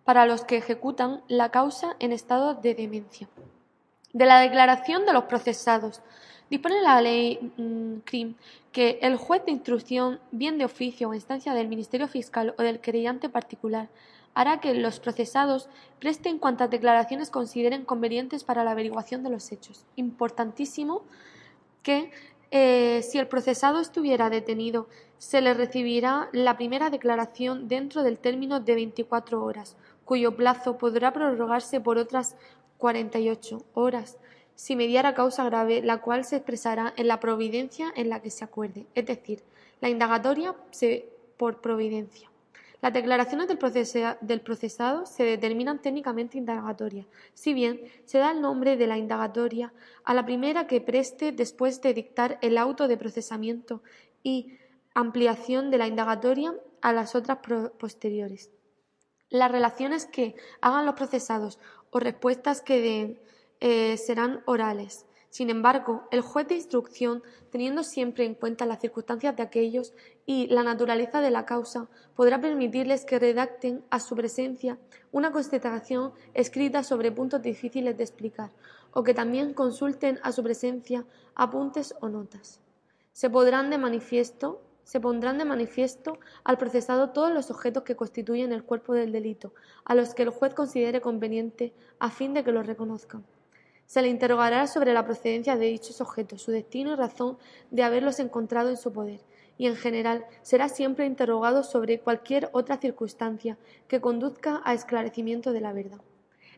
para los que ejecutan la causa en estado de demencia. De la declaración de los procesados. Dispone la ley mm, CRIM que el juez de instrucción, bien de oficio o instancia del Ministerio Fiscal o del querellante particular, hará que los procesados presten cuantas declaraciones consideren convenientes para la averiguación de los hechos. Importantísimo que eh, si el procesado estuviera detenido, se le recibirá la primera declaración dentro del término de 24 horas, cuyo plazo podrá prorrogarse por otras 48 horas si mediara causa grave, la cual se expresará en la providencia en la que se acuerde, es decir, la indagatoria por providencia. Las declaraciones del, procesado se determinan técnicamente indagatorias, si bien se da el nombre de la indagatoria a la primera que preste después de dictar el auto de procesamiento y ampliación de la indagatoria a las otras posteriores. Las relaciones que hagan los procesados o respuestas que den eh, serán orales. Sin embargo, el juez de instrucción, teniendo siempre en cuenta las circunstancias de aquellos y la naturaleza de la causa, podrá permitirles que redacten a su presencia una constatación escrita sobre puntos difíciles de explicar, o que también consulten a su presencia apuntes o notas. Se podrán de manifiesto se pondrán de manifiesto al procesado todos los objetos que constituyen el cuerpo del delito, a los que el juez considere conveniente a fin de que los reconozcan. Se le interrogará sobre la procedencia de dichos objetos, su destino y razón de haberlos encontrado en su poder, y en general será siempre interrogado sobre cualquier otra circunstancia que conduzca a esclarecimiento de la verdad.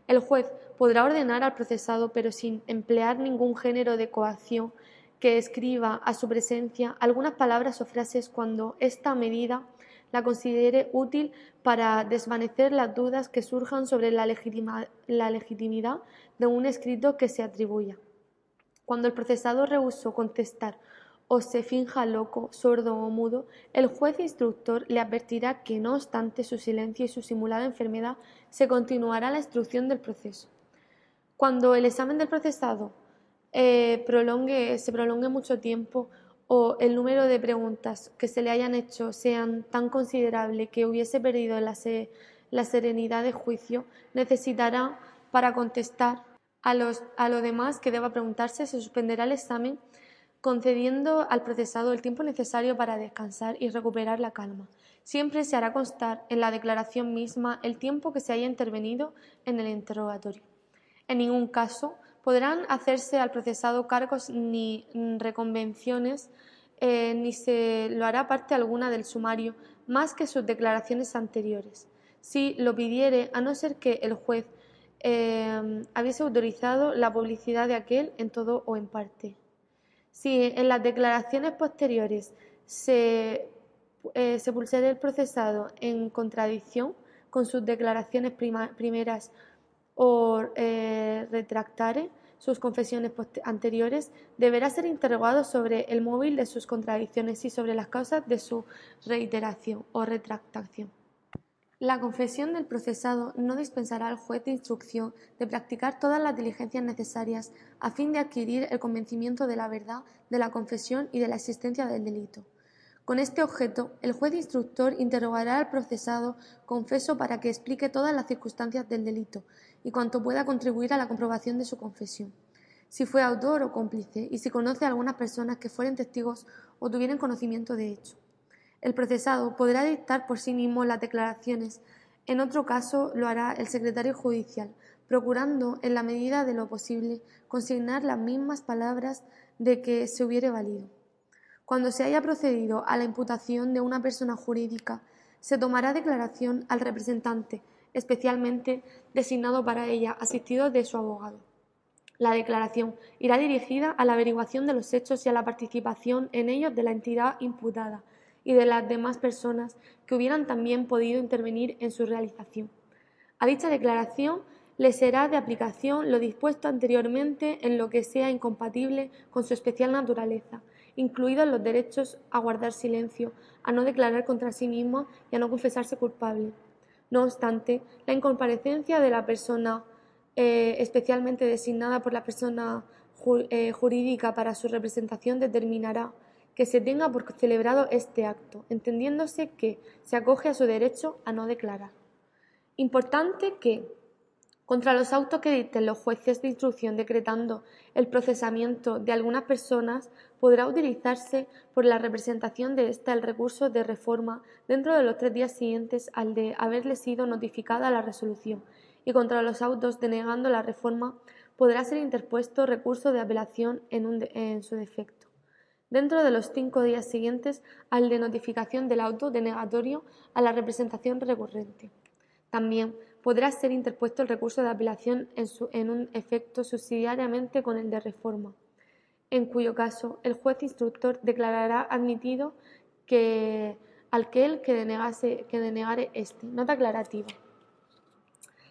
El juez podrá ordenar al procesado, pero sin emplear ningún género de coacción, que escriba a su presencia algunas palabras o frases cuando esta medida la considere útil para desvanecer las dudas que surjan sobre la, legitimidad de un escrito que se atribuya. Cuando el procesado rehusó contestar o se finja loco, sordo o mudo, el juez instructor le advertirá que, no obstante su silencio y su simulada enfermedad, se continuará la instrucción del proceso. Cuando el examen del procesado eh, prolongue, se prolongue mucho tiempo o el número de preguntas que se le hayan hecho sean tan considerable que hubiese perdido la, serenidad de juicio, necesitará para contestar a, los, a lo demás que deba preguntarse, se suspenderá el examen concediendo al procesado el tiempo necesario para descansar y recuperar la calma. Siempre se hará constar en la declaración misma el tiempo que se haya intervenido en el interrogatorio. En ningún caso podrán hacerse al procesado cargos ni reconvenciones eh, ni se lo hará parte alguna del sumario más que sus declaraciones anteriores. Si lo pidiere, a no ser que el juez eh, hubiese autorizado la publicidad de aquel en todo o en parte. Si en las declaraciones posteriores se, eh, se el procesado en contradicción con sus declaraciones primeras o eh, retractare sus confesiones anteriores, deberá ser interrogado sobre el móvil de sus contradicciones y sobre las causas de su reiteración o retractación. La confesión del procesado no dispensará al juez de instrucción de practicar todas las diligencias necesarias a fin de adquirir el convencimiento de la verdad de la confesión y de la existencia del delito. Con este objeto, el juez instructor interrogará al procesado confeso para que explique todas las circunstancias del delito y cuanto pueda contribuir a la comprobación de su confesión. Si fue autor o cómplice y si conoce a algunas personas que fueren testigos o tuvieran conocimiento de hecho. El procesado podrá dictar por sí mismo las declaraciones. En otro caso lo hará el secretario judicial, procurando, en la medida de lo posible, consignar las mismas palabras de que se hubiere valido. Cuando se haya procedido a la imputación de una persona jurídica, se tomará declaración al representante, especialmente designado para ella, asistido de su abogado. La declaración irá dirigida a la averiguación de los hechos y a la participación en ellos de la entidad imputada, y de las demás personas que hubieran también podido intervenir en su realización. A dicha declaración le será de aplicación lo dispuesto anteriormente en lo que sea incompatible con su especial naturaleza, incluidos los derechos a guardar silencio, a no declarar contra sí mismo y a no confesarse culpable. No obstante, la incomparecencia de la persona eh, especialmente designada por la persona eh, jurídica para su representación determinará que se tenga por celebrado este acto, entendiéndose que se acoge a su derecho a no declarar. Importante que, contra los autos que dicten los jueces de instrucción decretando el procesamiento de algunas personas, podrá utilizarse por la representación de ésta el recurso de reforma dentro de los tres días siguientes al de haberle sido notificada la resolución, y contra los autos denegando la reforma podrá ser interpuesto recurso de apelación en, en su defecto dentro de los cinco días siguientes al de notificación del auto denegatorio a la representación recurrente. También podrá ser interpuesto el recurso de apelación en, un efecto subsidiariamente con el de reforma, en cuyo caso el juez instructor declarará admitido que aquel que, denegase, que denegare este. Nota aclarativa.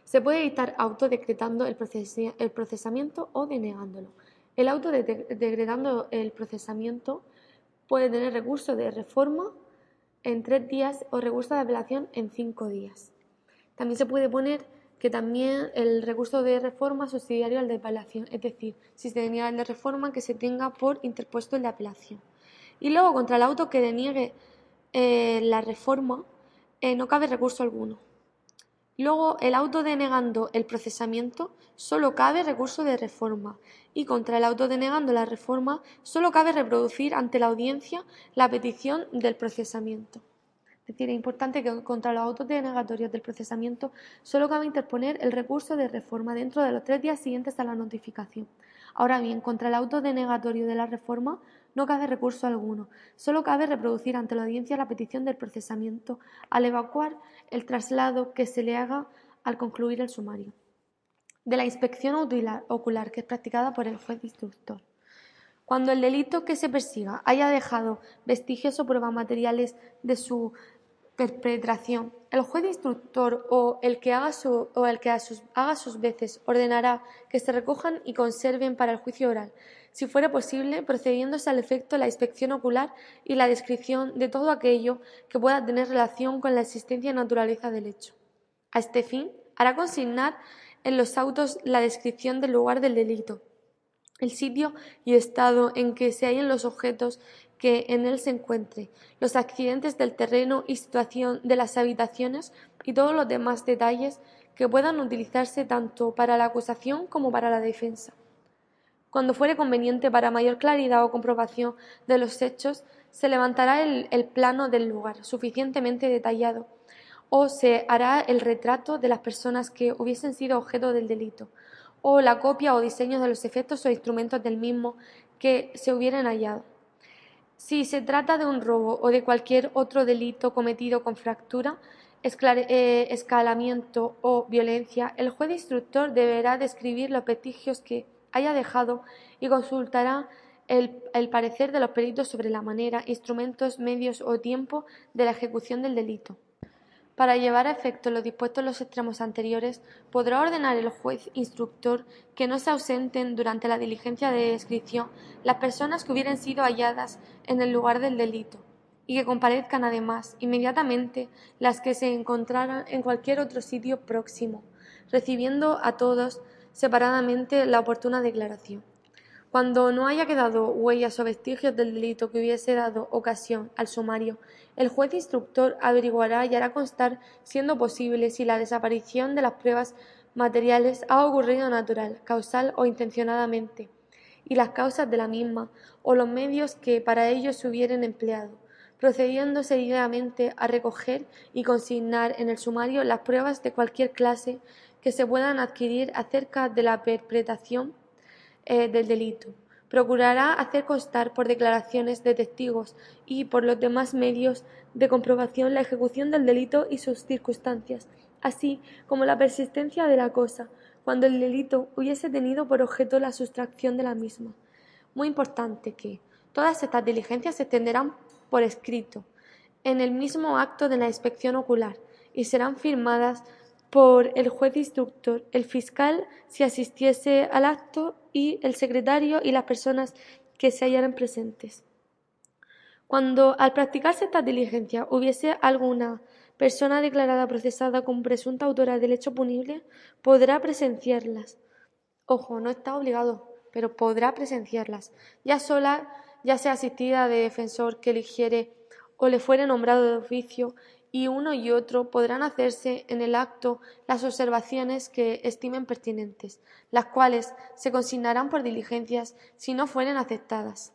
Se puede dictar auto decretando el procesamiento o denegándolo. El auto degradando el procesamiento puede tener recurso de reforma en tres días o recurso de apelación en cinco días. También se puede poner que también el recurso de reforma subsidiario al de apelación, es decir, si se deniega el de reforma, que se tenga por interpuesto el de apelación. Y luego, contra el auto que deniegue eh, la reforma, eh, no cabe recurso alguno. Luego, el auto denegando el procesamiento solo cabe recurso de reforma y contra el auto denegando la reforma solo cabe reproducir ante la audiencia la petición del procesamiento. Es decir, es importante que contra los autos denegatorios del procesamiento solo cabe interponer el recurso de reforma dentro de los tres días siguientes a la notificación. Ahora bien, contra el auto denegatorio de la reforma no cabe recurso alguno, solo cabe reproducir ante la audiencia la petición del procesamiento al evacuar el traslado que se le haga al concluir el sumario. de la inspección ocular que es practicada por el juez instructor. Cuando el delito que se persiga haya dejado vestigios o pruebas materiales de su perpetración, el juez instructor o el que, haga, o el que haga sus veces ordenará que se recojan y conserven para el juicio oral, si fuere posible, procediéndose al efecto la inspección ocular y la descripción de todo aquello que pueda tener relación con la existencia y naturaleza del hecho. A este fin, hará consignar en los autos la descripción del lugar del delito, el sitio y estado en que se hallen los objetos que en él se encuentre, los accidentes del terreno y situación de las habitaciones y todos los demás detalles que puedan utilizarse tanto para la acusación como para la defensa. Cuando fuere conveniente para mayor claridad o comprobación de los hechos, se levantará el, el plano del lugar, suficientemente detallado, o se hará el retrato de las personas que hubiesen sido objeto del delito, o la copia o diseño de los efectos o instrumentos del mismo que se hubieran hallado. Si se trata de un robo o de cualquier otro delito cometido con fractura, eh, escalamiento o violencia, el juez instructor deberá describir los vestigios que haya dejado y consultará el, el, parecer de los peritos sobre la manera, instrumentos, medios o tiempo de la ejecución del delito. Para llevar a efecto lo dispuesto en los extremos anteriores, podrá ordenar el juez instructor que no se ausenten durante la diligencia de descripción las personas que hubieran sido halladas en el lugar del delito y que comparezcan además inmediatamente las que se encontraran en cualquier otro sitio próximo, recibiendo a todos separadamente la oportuna declaración. Cuando no haya quedado huellas o vestigios del delito que hubiese dado ocasión al sumario, el juez instructor averiguará y hará constar, siendo posible, si la desaparición de las pruebas materiales ha ocurrido natural, causal o intencionadamente, y las causas de la misma, o los medios que para ello se hubieren empleado, procediendo seguidamente a recoger y consignar en el sumario las pruebas de cualquier clase que se puedan adquirir acerca de la perpetración eh, del delito. Procurará hacer constar por declaraciones de testigos y por los demás medios de comprobación la ejecución del delito y sus circunstancias, así como la persistencia de la cosa, cuando el delito hubiese tenido por objeto la sustracción de la misma. Muy importante que todas estas diligencias se extenderán por escrito, en el mismo acto de la inspección ocular, y serán firmadas por el juez instructor, el fiscal si asistiese al acto y el secretario y las personas que se hallaran presentes. Cuando al practicarse esta diligencia hubiese alguna persona declarada procesada como presunta autora del hecho punible, podrá presenciarlas. Ojo, no está obligado, pero podrá presenciarlas, ya sola, ya sea asistida de defensor que eligiere o le fuere nombrado de oficio y uno y otro podrán hacerse en el acto las observaciones que estimen pertinentes, las cuales se consignarán por diligencias si no fueren aceptadas.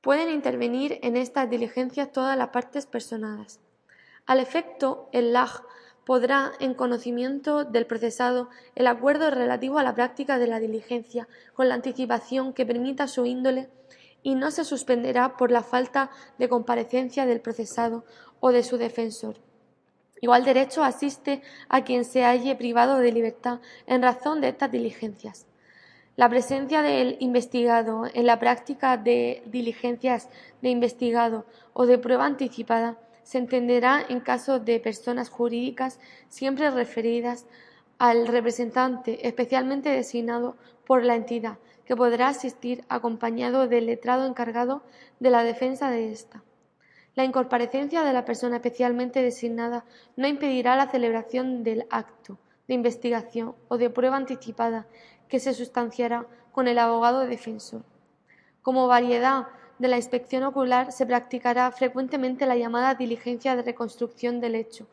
Pueden intervenir en estas diligencias todas las partes personadas. Al efecto, el LAG podrá, en conocimiento del procesado, el acuerdo relativo a la práctica de la diligencia, con la anticipación que permita su índole y no se suspenderá por la falta de comparecencia del procesado o de su defensor. Igual derecho asiste a quien se halle privado de libertad en razón de estas diligencias. La presencia del investigado en la práctica de diligencias de investigado o de prueba anticipada se entenderá en caso de personas jurídicas siempre referidas al representante especialmente designado por la entidad, que podrá asistir acompañado del letrado encargado de la defensa de ésta. La incomparecencia de la persona especialmente designada no impedirá la celebración del acto de investigación o de prueba anticipada que se sustanciará con el abogado defensor. Como variedad de la inspección ocular se practicará frecuentemente la llamada diligencia de reconstrucción del hecho,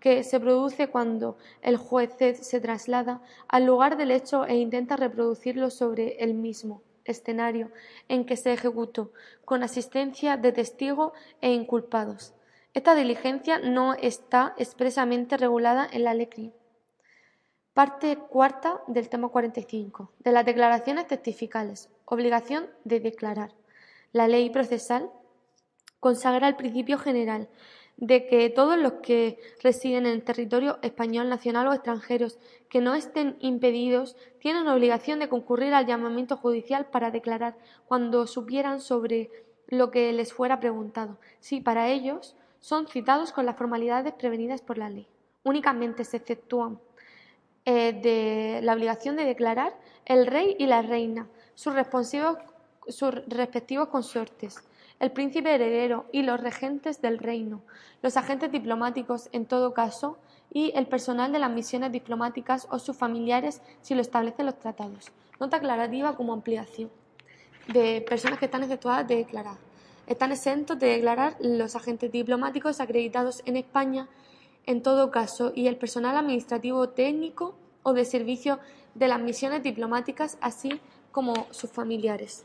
que se produce cuando el juez se traslada al lugar del hecho e intenta reproducirlo sobre el mismo escenario en que se ejecutó, con asistencia de testigos e inculpados. Esta diligencia no está expresamente regulada en la ley. Parte cuarta del tema 45. De las declaraciones testificales. Obligación de declarar. La ley procesal consagra el principio general de que todos los que residen en el territorio español nacional o extranjeros que no estén impedidos tienen obligación de concurrir al llamamiento judicial para declarar cuando supieran sobre lo que les fuera preguntado, si para ellos son citados con las formalidades prevenidas por la ley. Únicamente se exceptúan eh, de la obligación de declarar el rey y la reina, sus respectivos consortes, el príncipe heredero y los regentes del reino, los agentes diplomáticos en todo caso y el personal de las misiones diplomáticas o sus familiares si lo establecen los tratados. Nota aclarativa como ampliación de personas que están exceptuadas de declarar. Están exentos de declarar los agentes diplomáticos acreditados en España en todo caso y el personal administrativo técnico o de servicio de las misiones diplomáticas así como sus familiares.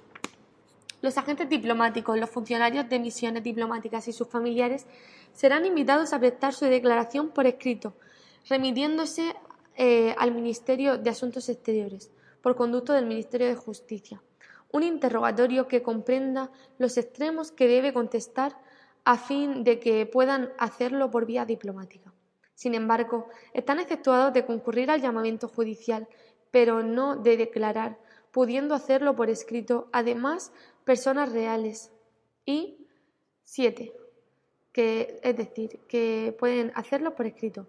Los agentes diplomáticos, los funcionarios de misiones diplomáticas y sus familiares serán invitados a prestar su declaración por escrito, remitiéndose eh, al Ministerio de Asuntos Exteriores, por conducto del Ministerio de Justicia. Un interrogatorio que comprenda los extremos que debe contestar a fin de que puedan hacerlo por vía diplomática. Sin embargo, están exceptuados de concurrir al llamamiento judicial, pero no de declarar, pudiendo hacerlo por escrito. Además, personas reales y siete, que es decir, que pueden hacerlo por escrito.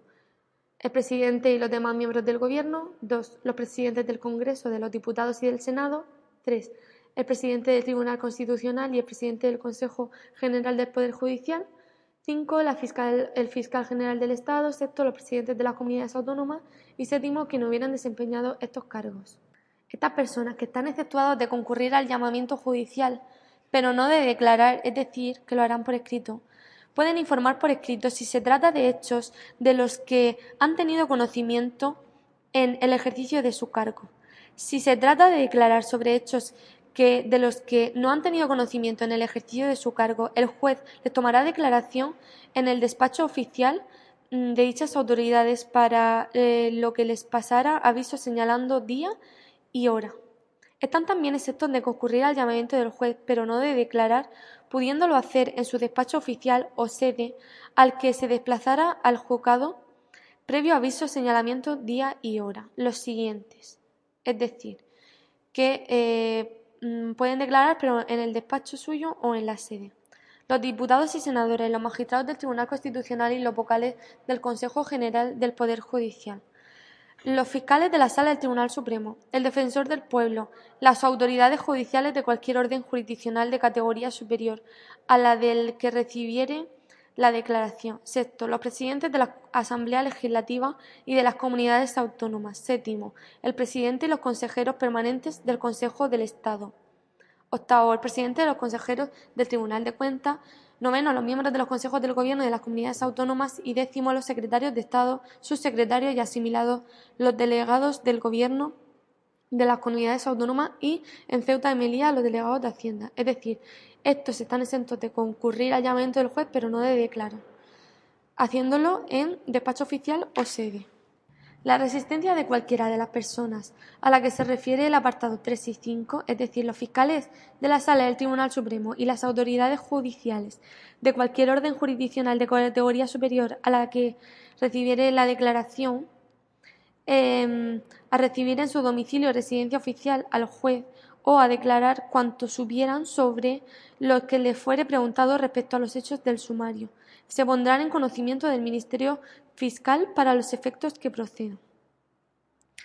El presidente y los demás miembros del Gobierno. Dos, los presidentes del Congreso, de los diputados y del Senado. Tres, el presidente del Tribunal Constitucional y el presidente del Consejo General del Poder Judicial. Cinco, la fiscal, el fiscal general del Estado. Sexto, los presidentes de las comunidades autónomas. Y séptimo, que no hubieran desempeñado estos cargos. Estas personas que están exceptuadas de concurrir al llamamiento judicial, pero no de declarar, es decir, que lo harán por escrito, pueden informar por escrito si se trata de hechos de los que han tenido conocimiento en el ejercicio de su cargo. Si se trata de declarar sobre hechos que de los que no han tenido conocimiento en el ejercicio de su cargo, el juez les tomará declaración en el despacho oficial mm, de dichas autoridades para eh, lo que les pasara aviso señalando día y hora. Están también exceptos de concurrir al llamamiento del juez, pero no de declarar, pudiéndolo hacer en su despacho oficial o sede al que se desplazara al juzgado previo aviso, señalamiento, día y hora, los siguientes. Es decir, que eh, mm, pueden declarar, pero en el despacho suyo o en la sede. Los diputados y senadores, los magistrados del Tribunal Constitucional y los vocales del Consejo General del Poder Judicial los fiscales de la Sala del Tribunal Supremo, el defensor del pueblo, las autoridades judiciales de cualquier orden jurisdiccional de categoría superior a la del que recibiere la declaración. Sexto, los presidentes de la Asamblea Legislativa y de las comunidades autónomas. Séptimo, el presidente y los consejeros permanentes del Consejo del Estado. Octavo, el presidente de los consejeros del Tribunal de Cuentas. Noveno, los miembros de los consejos del Gobierno de las comunidades autónomas. Y décimo, los secretarios de Estado, subsecretarios y asimilados, los delegados del Gobierno de las comunidades autónomas y, en Ceuta y Melilla, los delegados de Hacienda. Es decir, estos están exentos de concurrir al llamamiento del juez, pero no de declarar, haciéndolo en despacho oficial o sede. La resistencia de cualquiera de las personas a la que se refiere el apartado 3 y 5, es decir, los fiscales de la Sala del Tribunal Supremo y las autoridades judiciales de cualquier orden jurisdiccional de categoría superior a la que recibiere la declaración, em, a recibir en su domicilio o residencia oficial al juez o a declarar cuanto supieran sobre lo que le fuere preguntado respecto a los hechos del sumario. Se pondrán en conocimiento del Ministerio fiscal para los efectos que procedan.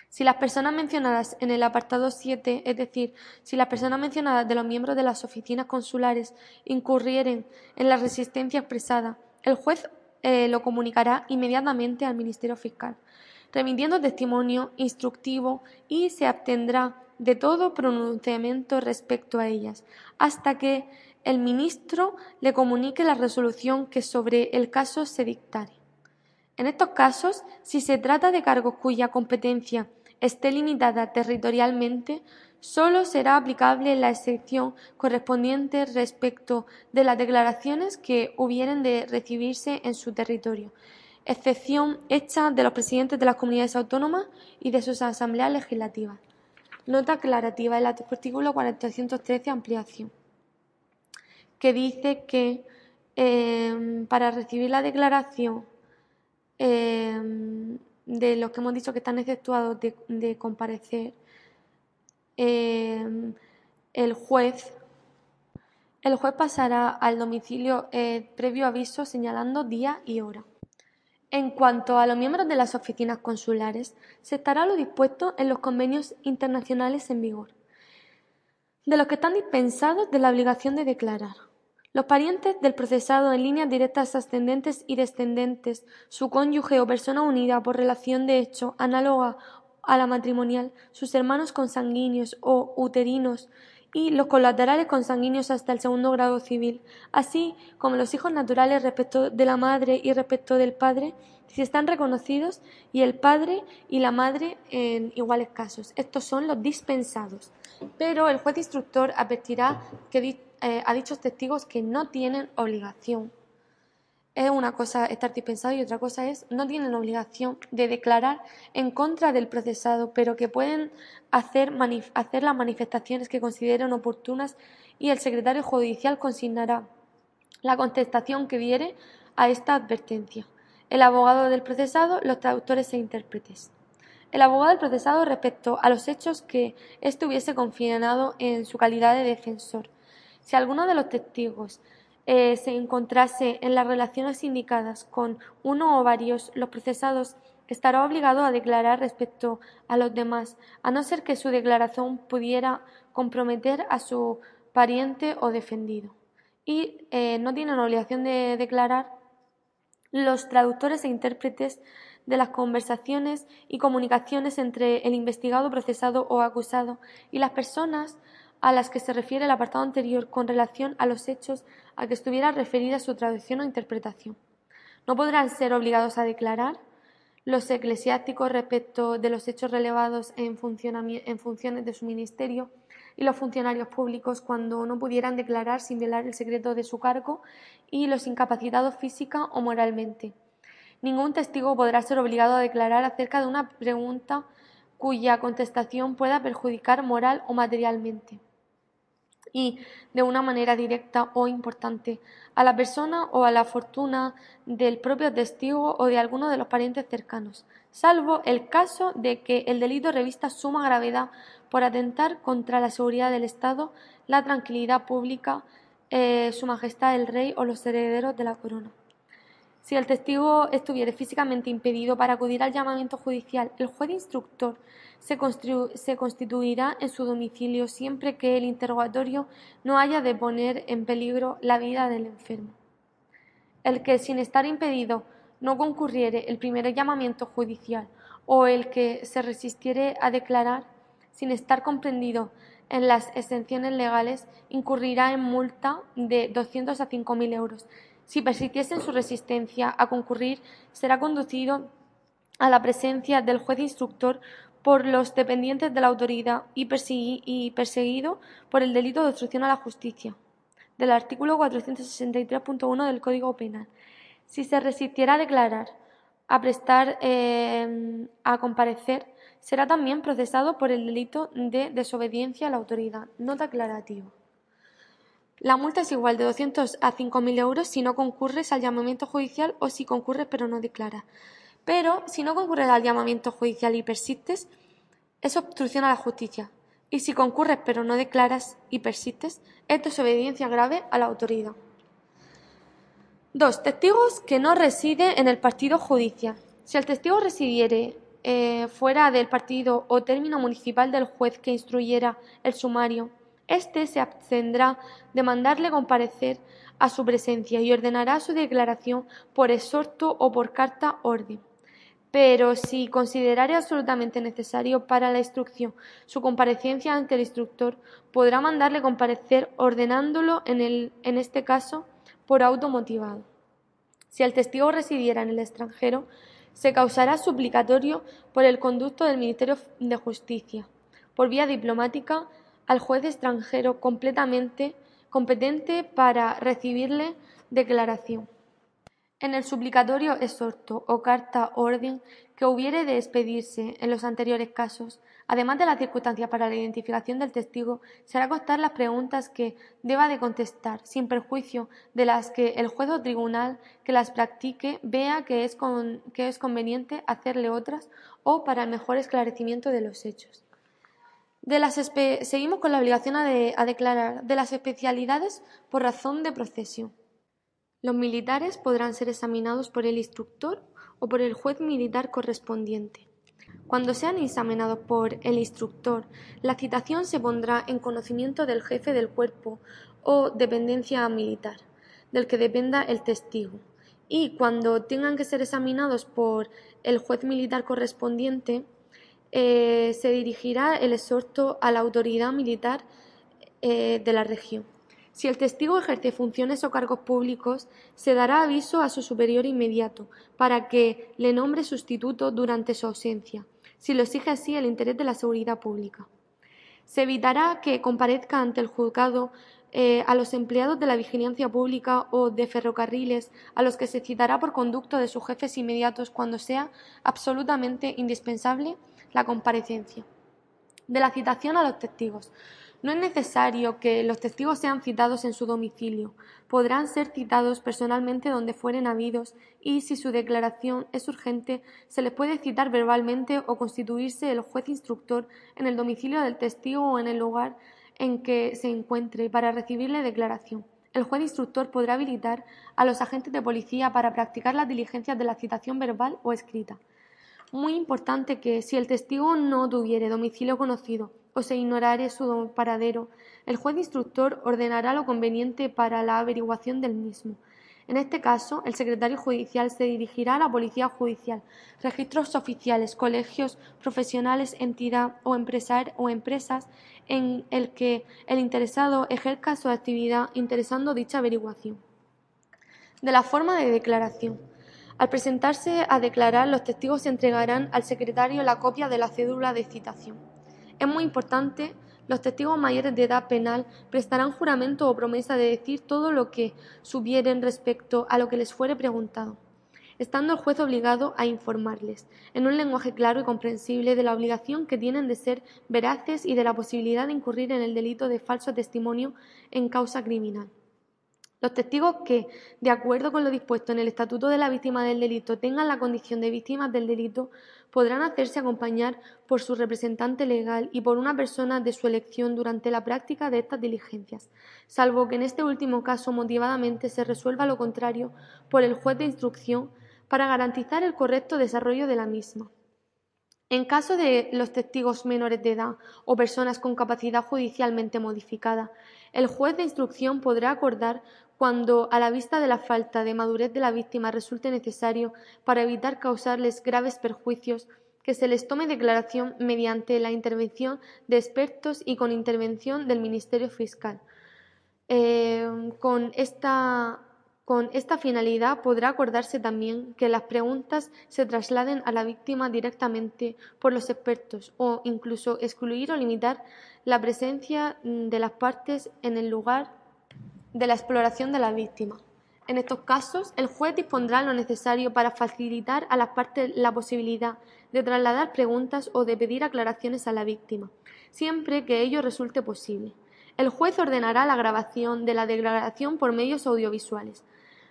Si las personas mencionadas en el apartado 7, es decir, si las personas mencionadas de los miembros de las oficinas consulares incurrieren en la resistencia expresada, el juez eh, lo comunicará inmediatamente al Ministerio Fiscal, remitiendo testimonio instructivo y se abstendrá de todo pronunciamiento respecto a ellas, hasta que el ministro le comunique la resolución que sobre el caso se dictare. En estos casos, si se trata de cargos cuya competencia esté limitada territorialmente, sólo será aplicable la excepción correspondiente respecto de las declaraciones que hubieren de recibirse en su territorio, excepción hecha de los presidentes de las comunidades autónomas y de sus asambleas legislativas. Nota aclarativa del artículo 413 ampliación, que dice que em, para recibir la declaración em, de los que hemos dicho que están exceptuados de, comparecer, em, el juez el juez pasará al domicilio eh, previo aviso señalando día y hora. En cuanto a los miembros de las oficinas consulares, se estará lo dispuesto en los convenios internacionales en vigor, de los que están dispensados de la obligación de declarar. Los parientes del procesado en líneas directas ascendentes y descendentes, su cónyuge o persona unida por relación de hecho análoga a la matrimonial, sus hermanos consanguíneos o uterinos y los colaterales consanguíneos hasta el segundo grado civil, así como los hijos naturales respecto de la madre y respecto del padre, si están reconocidos, y el padre y la madre en iguales casos. Estos son los dispensados. Pero el juez instructor advertirá que, eh, a dichos testigos que no tienen obligación es una cosa estar dispensado y otra cosa es no tienen obligación de declarar en contra del procesado, pero que pueden hacer, las manifestaciones que consideren oportunas y el secretario judicial consignará la contestación que diere a esta advertencia. El abogado del procesado, los traductores e intérpretes. El abogado del procesado respecto a los hechos que éste hubiese confinado en su calidad de defensor. Si alguno de los testigos eh, se encontrase en las relaciones indicadas con uno o varios, los procesados estará obligado a declarar respecto a los demás, a no ser que su declaración pudiera comprometer a su pariente o defendido. Y eh, no tienen obligación de declarar los traductores e intérpretes de las conversaciones y comunicaciones entre el investigado, procesado o acusado y las personas a las que se refiere el apartado anterior con relación a los hechos a que estuviera referida su traducción o interpretación. No podrán ser obligados a declarar los eclesiásticos respecto de los hechos relevados en, funciones de su ministerio y los funcionarios públicos cuando no pudieran declarar sin violar el secreto de su cargo y los incapacitados física o moralmente. Ningún testigo podrá ser obligado a declarar acerca de una pregunta cuya contestación pueda perjudicar moral o materialmente y de una manera directa o importante a la persona o a la fortuna del propio testigo o de alguno de los parientes cercanos, salvo el caso de que el delito revista suma gravedad por atentar contra la seguridad del Estado, la tranquilidad pública, eh, su majestad el rey o los herederos de la corona. Si el testigo estuviere físicamente impedido para acudir al llamamiento judicial, el juez instructor se, constituirá en su domicilio siempre que el interrogatorio no haya de poner en peligro la vida del enfermo. El que, sin estar impedido, no concurriere el primer llamamiento judicial o el que se resistiere a declarar, sin estar comprendido en las exenciones legales, incurrirá en multa de 200 a 5.000 euros si persistiese en su resistencia a concurrir, será conducido a la presencia del juez instructor por los dependientes de la autoridad y, perseguido por el delito de obstrucción a la justicia, del artículo 463.1 del Código Penal. Si se resistiera a declarar, a prestar, eh, a comparecer, será también procesado por el delito de desobediencia a la autoridad. Nota aclarativa. La multa es igual de 200 a 5.000 euros si no concurres al llamamiento judicial o si concurres pero no declaras. Pero si no concurres al llamamiento judicial y persistes, es obstrucción a la justicia. Y si concurres pero no declaras y persistes, es desobediencia grave a la autoridad. Dos Testigos que no residen en el partido judicial. Si el testigo residiere eh, fuera del partido o término municipal del juez que instruyera el sumario este se abstendrá de mandarle comparecer a su presencia y ordenará su declaración por exhorto o por carta orden. Pero si considerare absolutamente necesario para la instrucción su comparecencia ante el instructor, podrá mandarle comparecer ordenándolo en, el, en este caso por auto motivado. Si el testigo residiera en el extranjero, se causará suplicatorio por el conducto del Ministerio de Justicia, por vía diplomática, al juez extranjero completamente competente para recibirle declaración. En el suplicatorio exhorto o carta orden que hubiere de expedirse en los anteriores casos, además de las circunstancias para la identificación del testigo, será constar las preguntas que deba de contestar, sin perjuicio de las que el juez o tribunal que las practique vea que es, que es conveniente hacerle otras o para el mejor esclarecimiento de los hechos. De las seguimos con la obligación a, a declarar de las especialidades por razón de procesión. Los militares podrán ser examinados por el instructor o por el juez militar correspondiente. Cuando sean examinados por el instructor, la citación se pondrá en conocimiento del jefe del cuerpo o dependencia militar, del que dependa el testigo. Y cuando tengan que ser examinados por el juez militar correspondiente, eh, se dirigirá el exhorto a la autoridad militar eh, de la región. Si el testigo ejerce funciones o cargos públicos, se dará aviso a su superior inmediato para que le nombre sustituto durante su ausencia, si lo exige así el interés de la seguridad pública. Se evitará que comparezca ante el juzgado eh, a los empleados de la vigilancia pública o de ferrocarriles, a los que se citará por conducto de sus jefes inmediatos cuando sea absolutamente indispensable la comparecencia. De la citación a los testigos. No es necesario que los testigos sean citados en su domicilio. Podrán ser citados personalmente donde fueren habidos y, si su declaración es urgente, se les puede citar verbalmente o constituirse el juez instructor en el domicilio del testigo o en el lugar en que se encuentre para recibirle declaración. El juez instructor podrá habilitar a los agentes de policía para practicar las diligencias de la citación verbal o escrita. Muy importante que, si el testigo no tuviere domicilio conocido, o se ignorare su paradero, el juez instructor ordenará lo conveniente para la averiguación del mismo. En este caso, el secretario judicial se dirigirá a la Policía Judicial, registros oficiales, colegios profesionales, entidad o, o empresas en el que el interesado ejerza su actividad interesando dicha averiguación. De la forma de declaración. Al presentarse a declarar, los testigos entregarán al secretario la copia de la cédula de citación. Es muy importante, los testigos mayores de edad penal prestarán juramento o promesa de decir todo lo que subieren respecto a lo que les fuere preguntado, estando el juez obligado a informarles, en un lenguaje claro y comprensible, de la obligación que tienen de ser veraces y de la posibilidad de incurrir en el delito de falso testimonio en causa criminal. Los testigos que, de acuerdo con lo dispuesto en el Estatuto de la Víctima del Delito, tengan la condición de víctimas del delito, podrán hacerse acompañar por su representante legal y por una persona de su elección durante la práctica de estas diligencias, salvo que en este último caso motivadamente se resuelva lo contrario por el juez de instrucción para garantizar el correcto desarrollo de la misma. En caso de los testigos menores de edad o personas con capacidad judicialmente modificada, el juez de instrucción podrá acordar cuando, a la vista de la falta de madurez de la víctima, resulte necesario, para evitar causarles graves perjuicios, que se les tome declaración mediante la intervención de expertos y con intervención del Ministerio Fiscal. Eh, con esta con esta finalidad podrá acordarse también que las preguntas se trasladen a la víctima directamente por los expertos o incluso excluir o limitar la presencia de las partes en el lugar de la exploración de la víctima. En estos casos, el juez dispondrá lo necesario para facilitar a las partes la posibilidad de trasladar preguntas o de pedir aclaraciones a la víctima, siempre que ello resulte posible. El juez ordenará la grabación de la declaración por medios audiovisuales,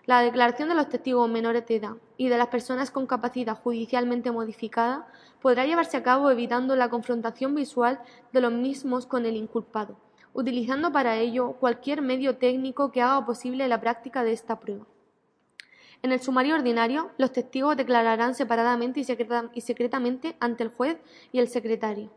la declaración de los testigos menores de edad y de las personas con capacidad judicialmente modificada podrá llevarse a cabo evitando la confrontación visual de los mismos con el inculpado, utilizando para ello cualquier medio técnico que haga posible la práctica de esta prueba. En el sumario ordinario, los testigos declararán separadamente y, secretamente ante el juez y el secretario.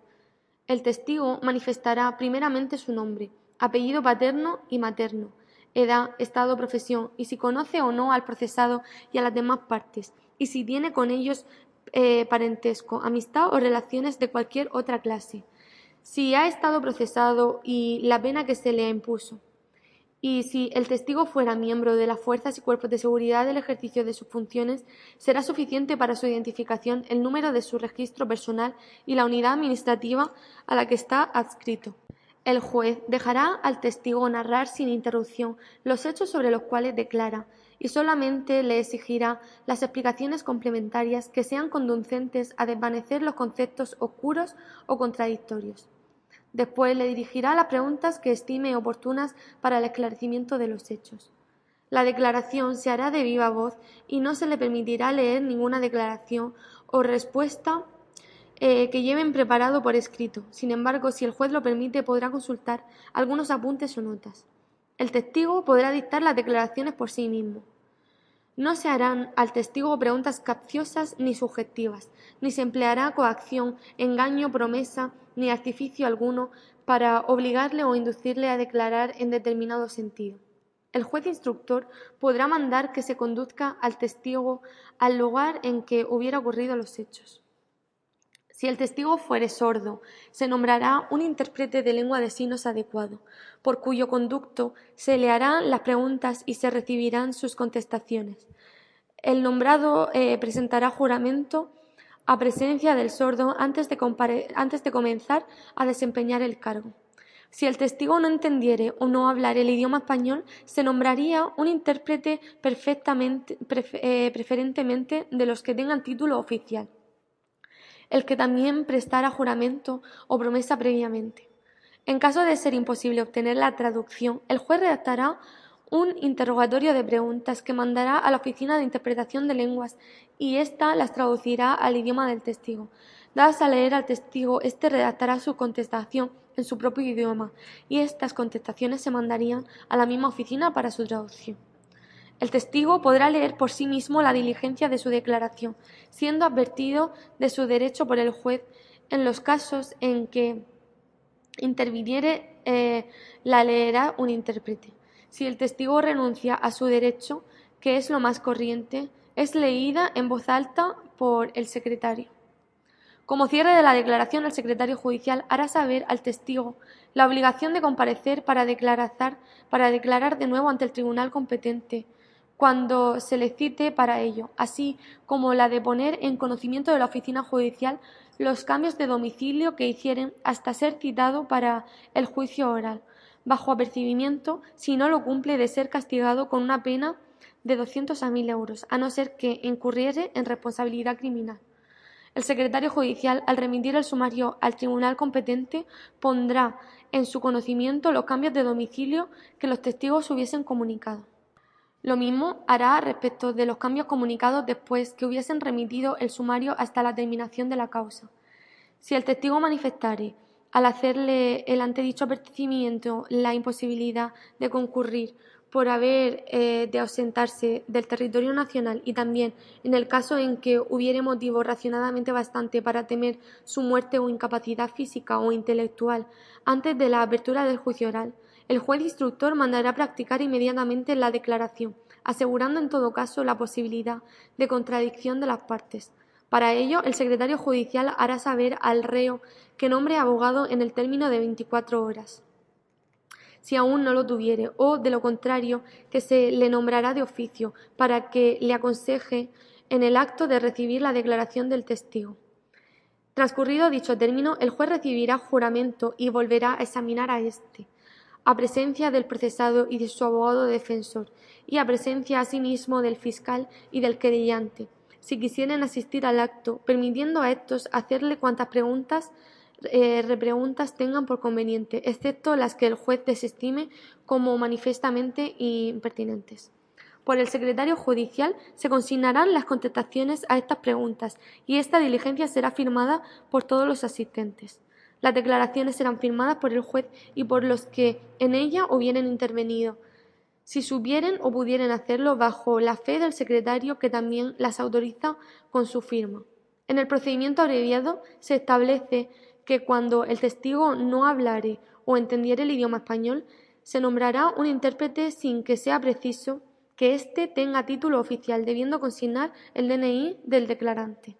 El testigo manifestará primeramente su nombre, apellido paterno y materno, edad, estado, profesión, y si conoce o no al procesado y a las demás partes, y si tiene con ellos eh, parentesco, amistad o relaciones de cualquier otra clase, si ha estado procesado y la pena que se le impuso, y si el testigo fuera miembro de las fuerzas y cuerpos de seguridad del ejercicio de sus funciones, será suficiente para su identificación el número de su registro personal y la unidad administrativa a la que está adscrito. El juez dejará al testigo narrar sin interrupción los hechos sobre los cuales declara, y solamente le exigirá las explicaciones complementarias que sean conducentes a desvanecer los conceptos oscuros o contradictorios. Después le dirigirá las preguntas que estime oportunas para el esclarecimiento de los hechos. La declaración se hará de viva voz y no se le permitirá leer ninguna declaración o respuesta eh, que lleven preparado por escrito. Sin embargo, si el juez lo permite, podrá consultar algunos apuntes o notas. El testigo podrá dictar las declaraciones por sí mismo. No se harán al testigo preguntas capciosas ni subjetivas, ni se empleará coacción, engaño, promesa, ni artificio alguno para obligarle o inducirle a declarar en determinado sentido. El juez instructor podrá mandar que se conduzca al testigo al lugar en que hubiera ocurrido los hechos. Si el testigo fuere sordo, se nombrará un intérprete de lengua de signos adecuado, por cuyo conducto se le harán las preguntas y se recibirán sus contestaciones. El nombrado eh, presentará juramento a presencia del sordo antes de, comenzar a desempeñar el cargo. Si el testigo no entendiere o no hablar el idioma español, se nombraría un intérprete eh, preferentemente de los que tengan título oficial el que también prestara juramento o promesa previamente. En caso de ser imposible obtener la traducción, el juez redactará un interrogatorio de preguntas que mandará a la Oficina de Interpretación de Lenguas y ésta las traducirá al idioma del testigo. Dadas a leer al testigo, éste redactará su contestación en su propio idioma y estas contestaciones se mandarían a la misma oficina para su traducción. El testigo podrá leer por sí mismo la diligencia de su declaración, siendo advertido de su derecho por el juez en los casos en que interviniere eh, la leerá un intérprete. Si el testigo renuncia a su derecho, que es lo más corriente, es leída en voz alta por el secretario. Como cierre de la declaración, el secretario judicial hará saber al testigo la obligación de comparecer para declarar, para declarar de nuevo ante el tribunal competente, cuando se le cite para ello, así como la de poner en conocimiento de la oficina judicial los cambios de domicilio que hicieren hasta ser citado para el juicio oral, bajo apercibimiento, si no lo cumple, de ser castigado con una pena de doscientos a mil euros, a no ser que incurriere en responsabilidad criminal. El secretario judicial, al remitir el sumario al tribunal competente, pondrá en su conocimiento los cambios de domicilio que los testigos hubiesen comunicado. Lo mismo hará respecto de los cambios comunicados después que hubiesen remitido el sumario hasta la terminación de la causa. Si el testigo manifestare, al hacerle el antedicho apercibimiento, la imposibilidad de concurrir por haber eh, de ausentarse del territorio nacional y también en el caso en que hubiere motivo racionadamente bastante para temer su muerte o incapacidad física o intelectual antes de la apertura del juicio oral, el juez instructor mandará practicar inmediatamente la declaración, asegurando en todo caso la posibilidad de contradicción de las partes. Para ello, el secretario judicial hará saber al reo que nombre abogado en el término de 24 horas, si aún no lo tuviere, o, de lo contrario, que se le nombrará de oficio para que le aconseje en el acto de recibir la declaración del testigo. Transcurrido dicho término, el juez recibirá juramento y volverá a examinar a éste a presencia del procesado y de su abogado defensor, y a presencia asimismo del fiscal y del querellante, si quisieren asistir al acto, permitiendo a estos hacerle cuantas preguntas eh, repreguntas tengan por conveniente, excepto las que el juez desestime como manifestamente impertinentes. Por el secretario judicial se consignarán las contestaciones a estas preguntas y esta diligencia será firmada por todos los asistentes. Las declaraciones serán firmadas por el juez y por los que en ella hubieren intervenido, si supieren o pudieren hacerlo bajo la fe del secretario que también las autoriza con su firma. En el procedimiento abreviado se establece que cuando el testigo no hablare o entendiere el idioma español, se nombrará un intérprete sin que sea preciso que éste tenga título oficial, debiendo consignar el DNI del declarante.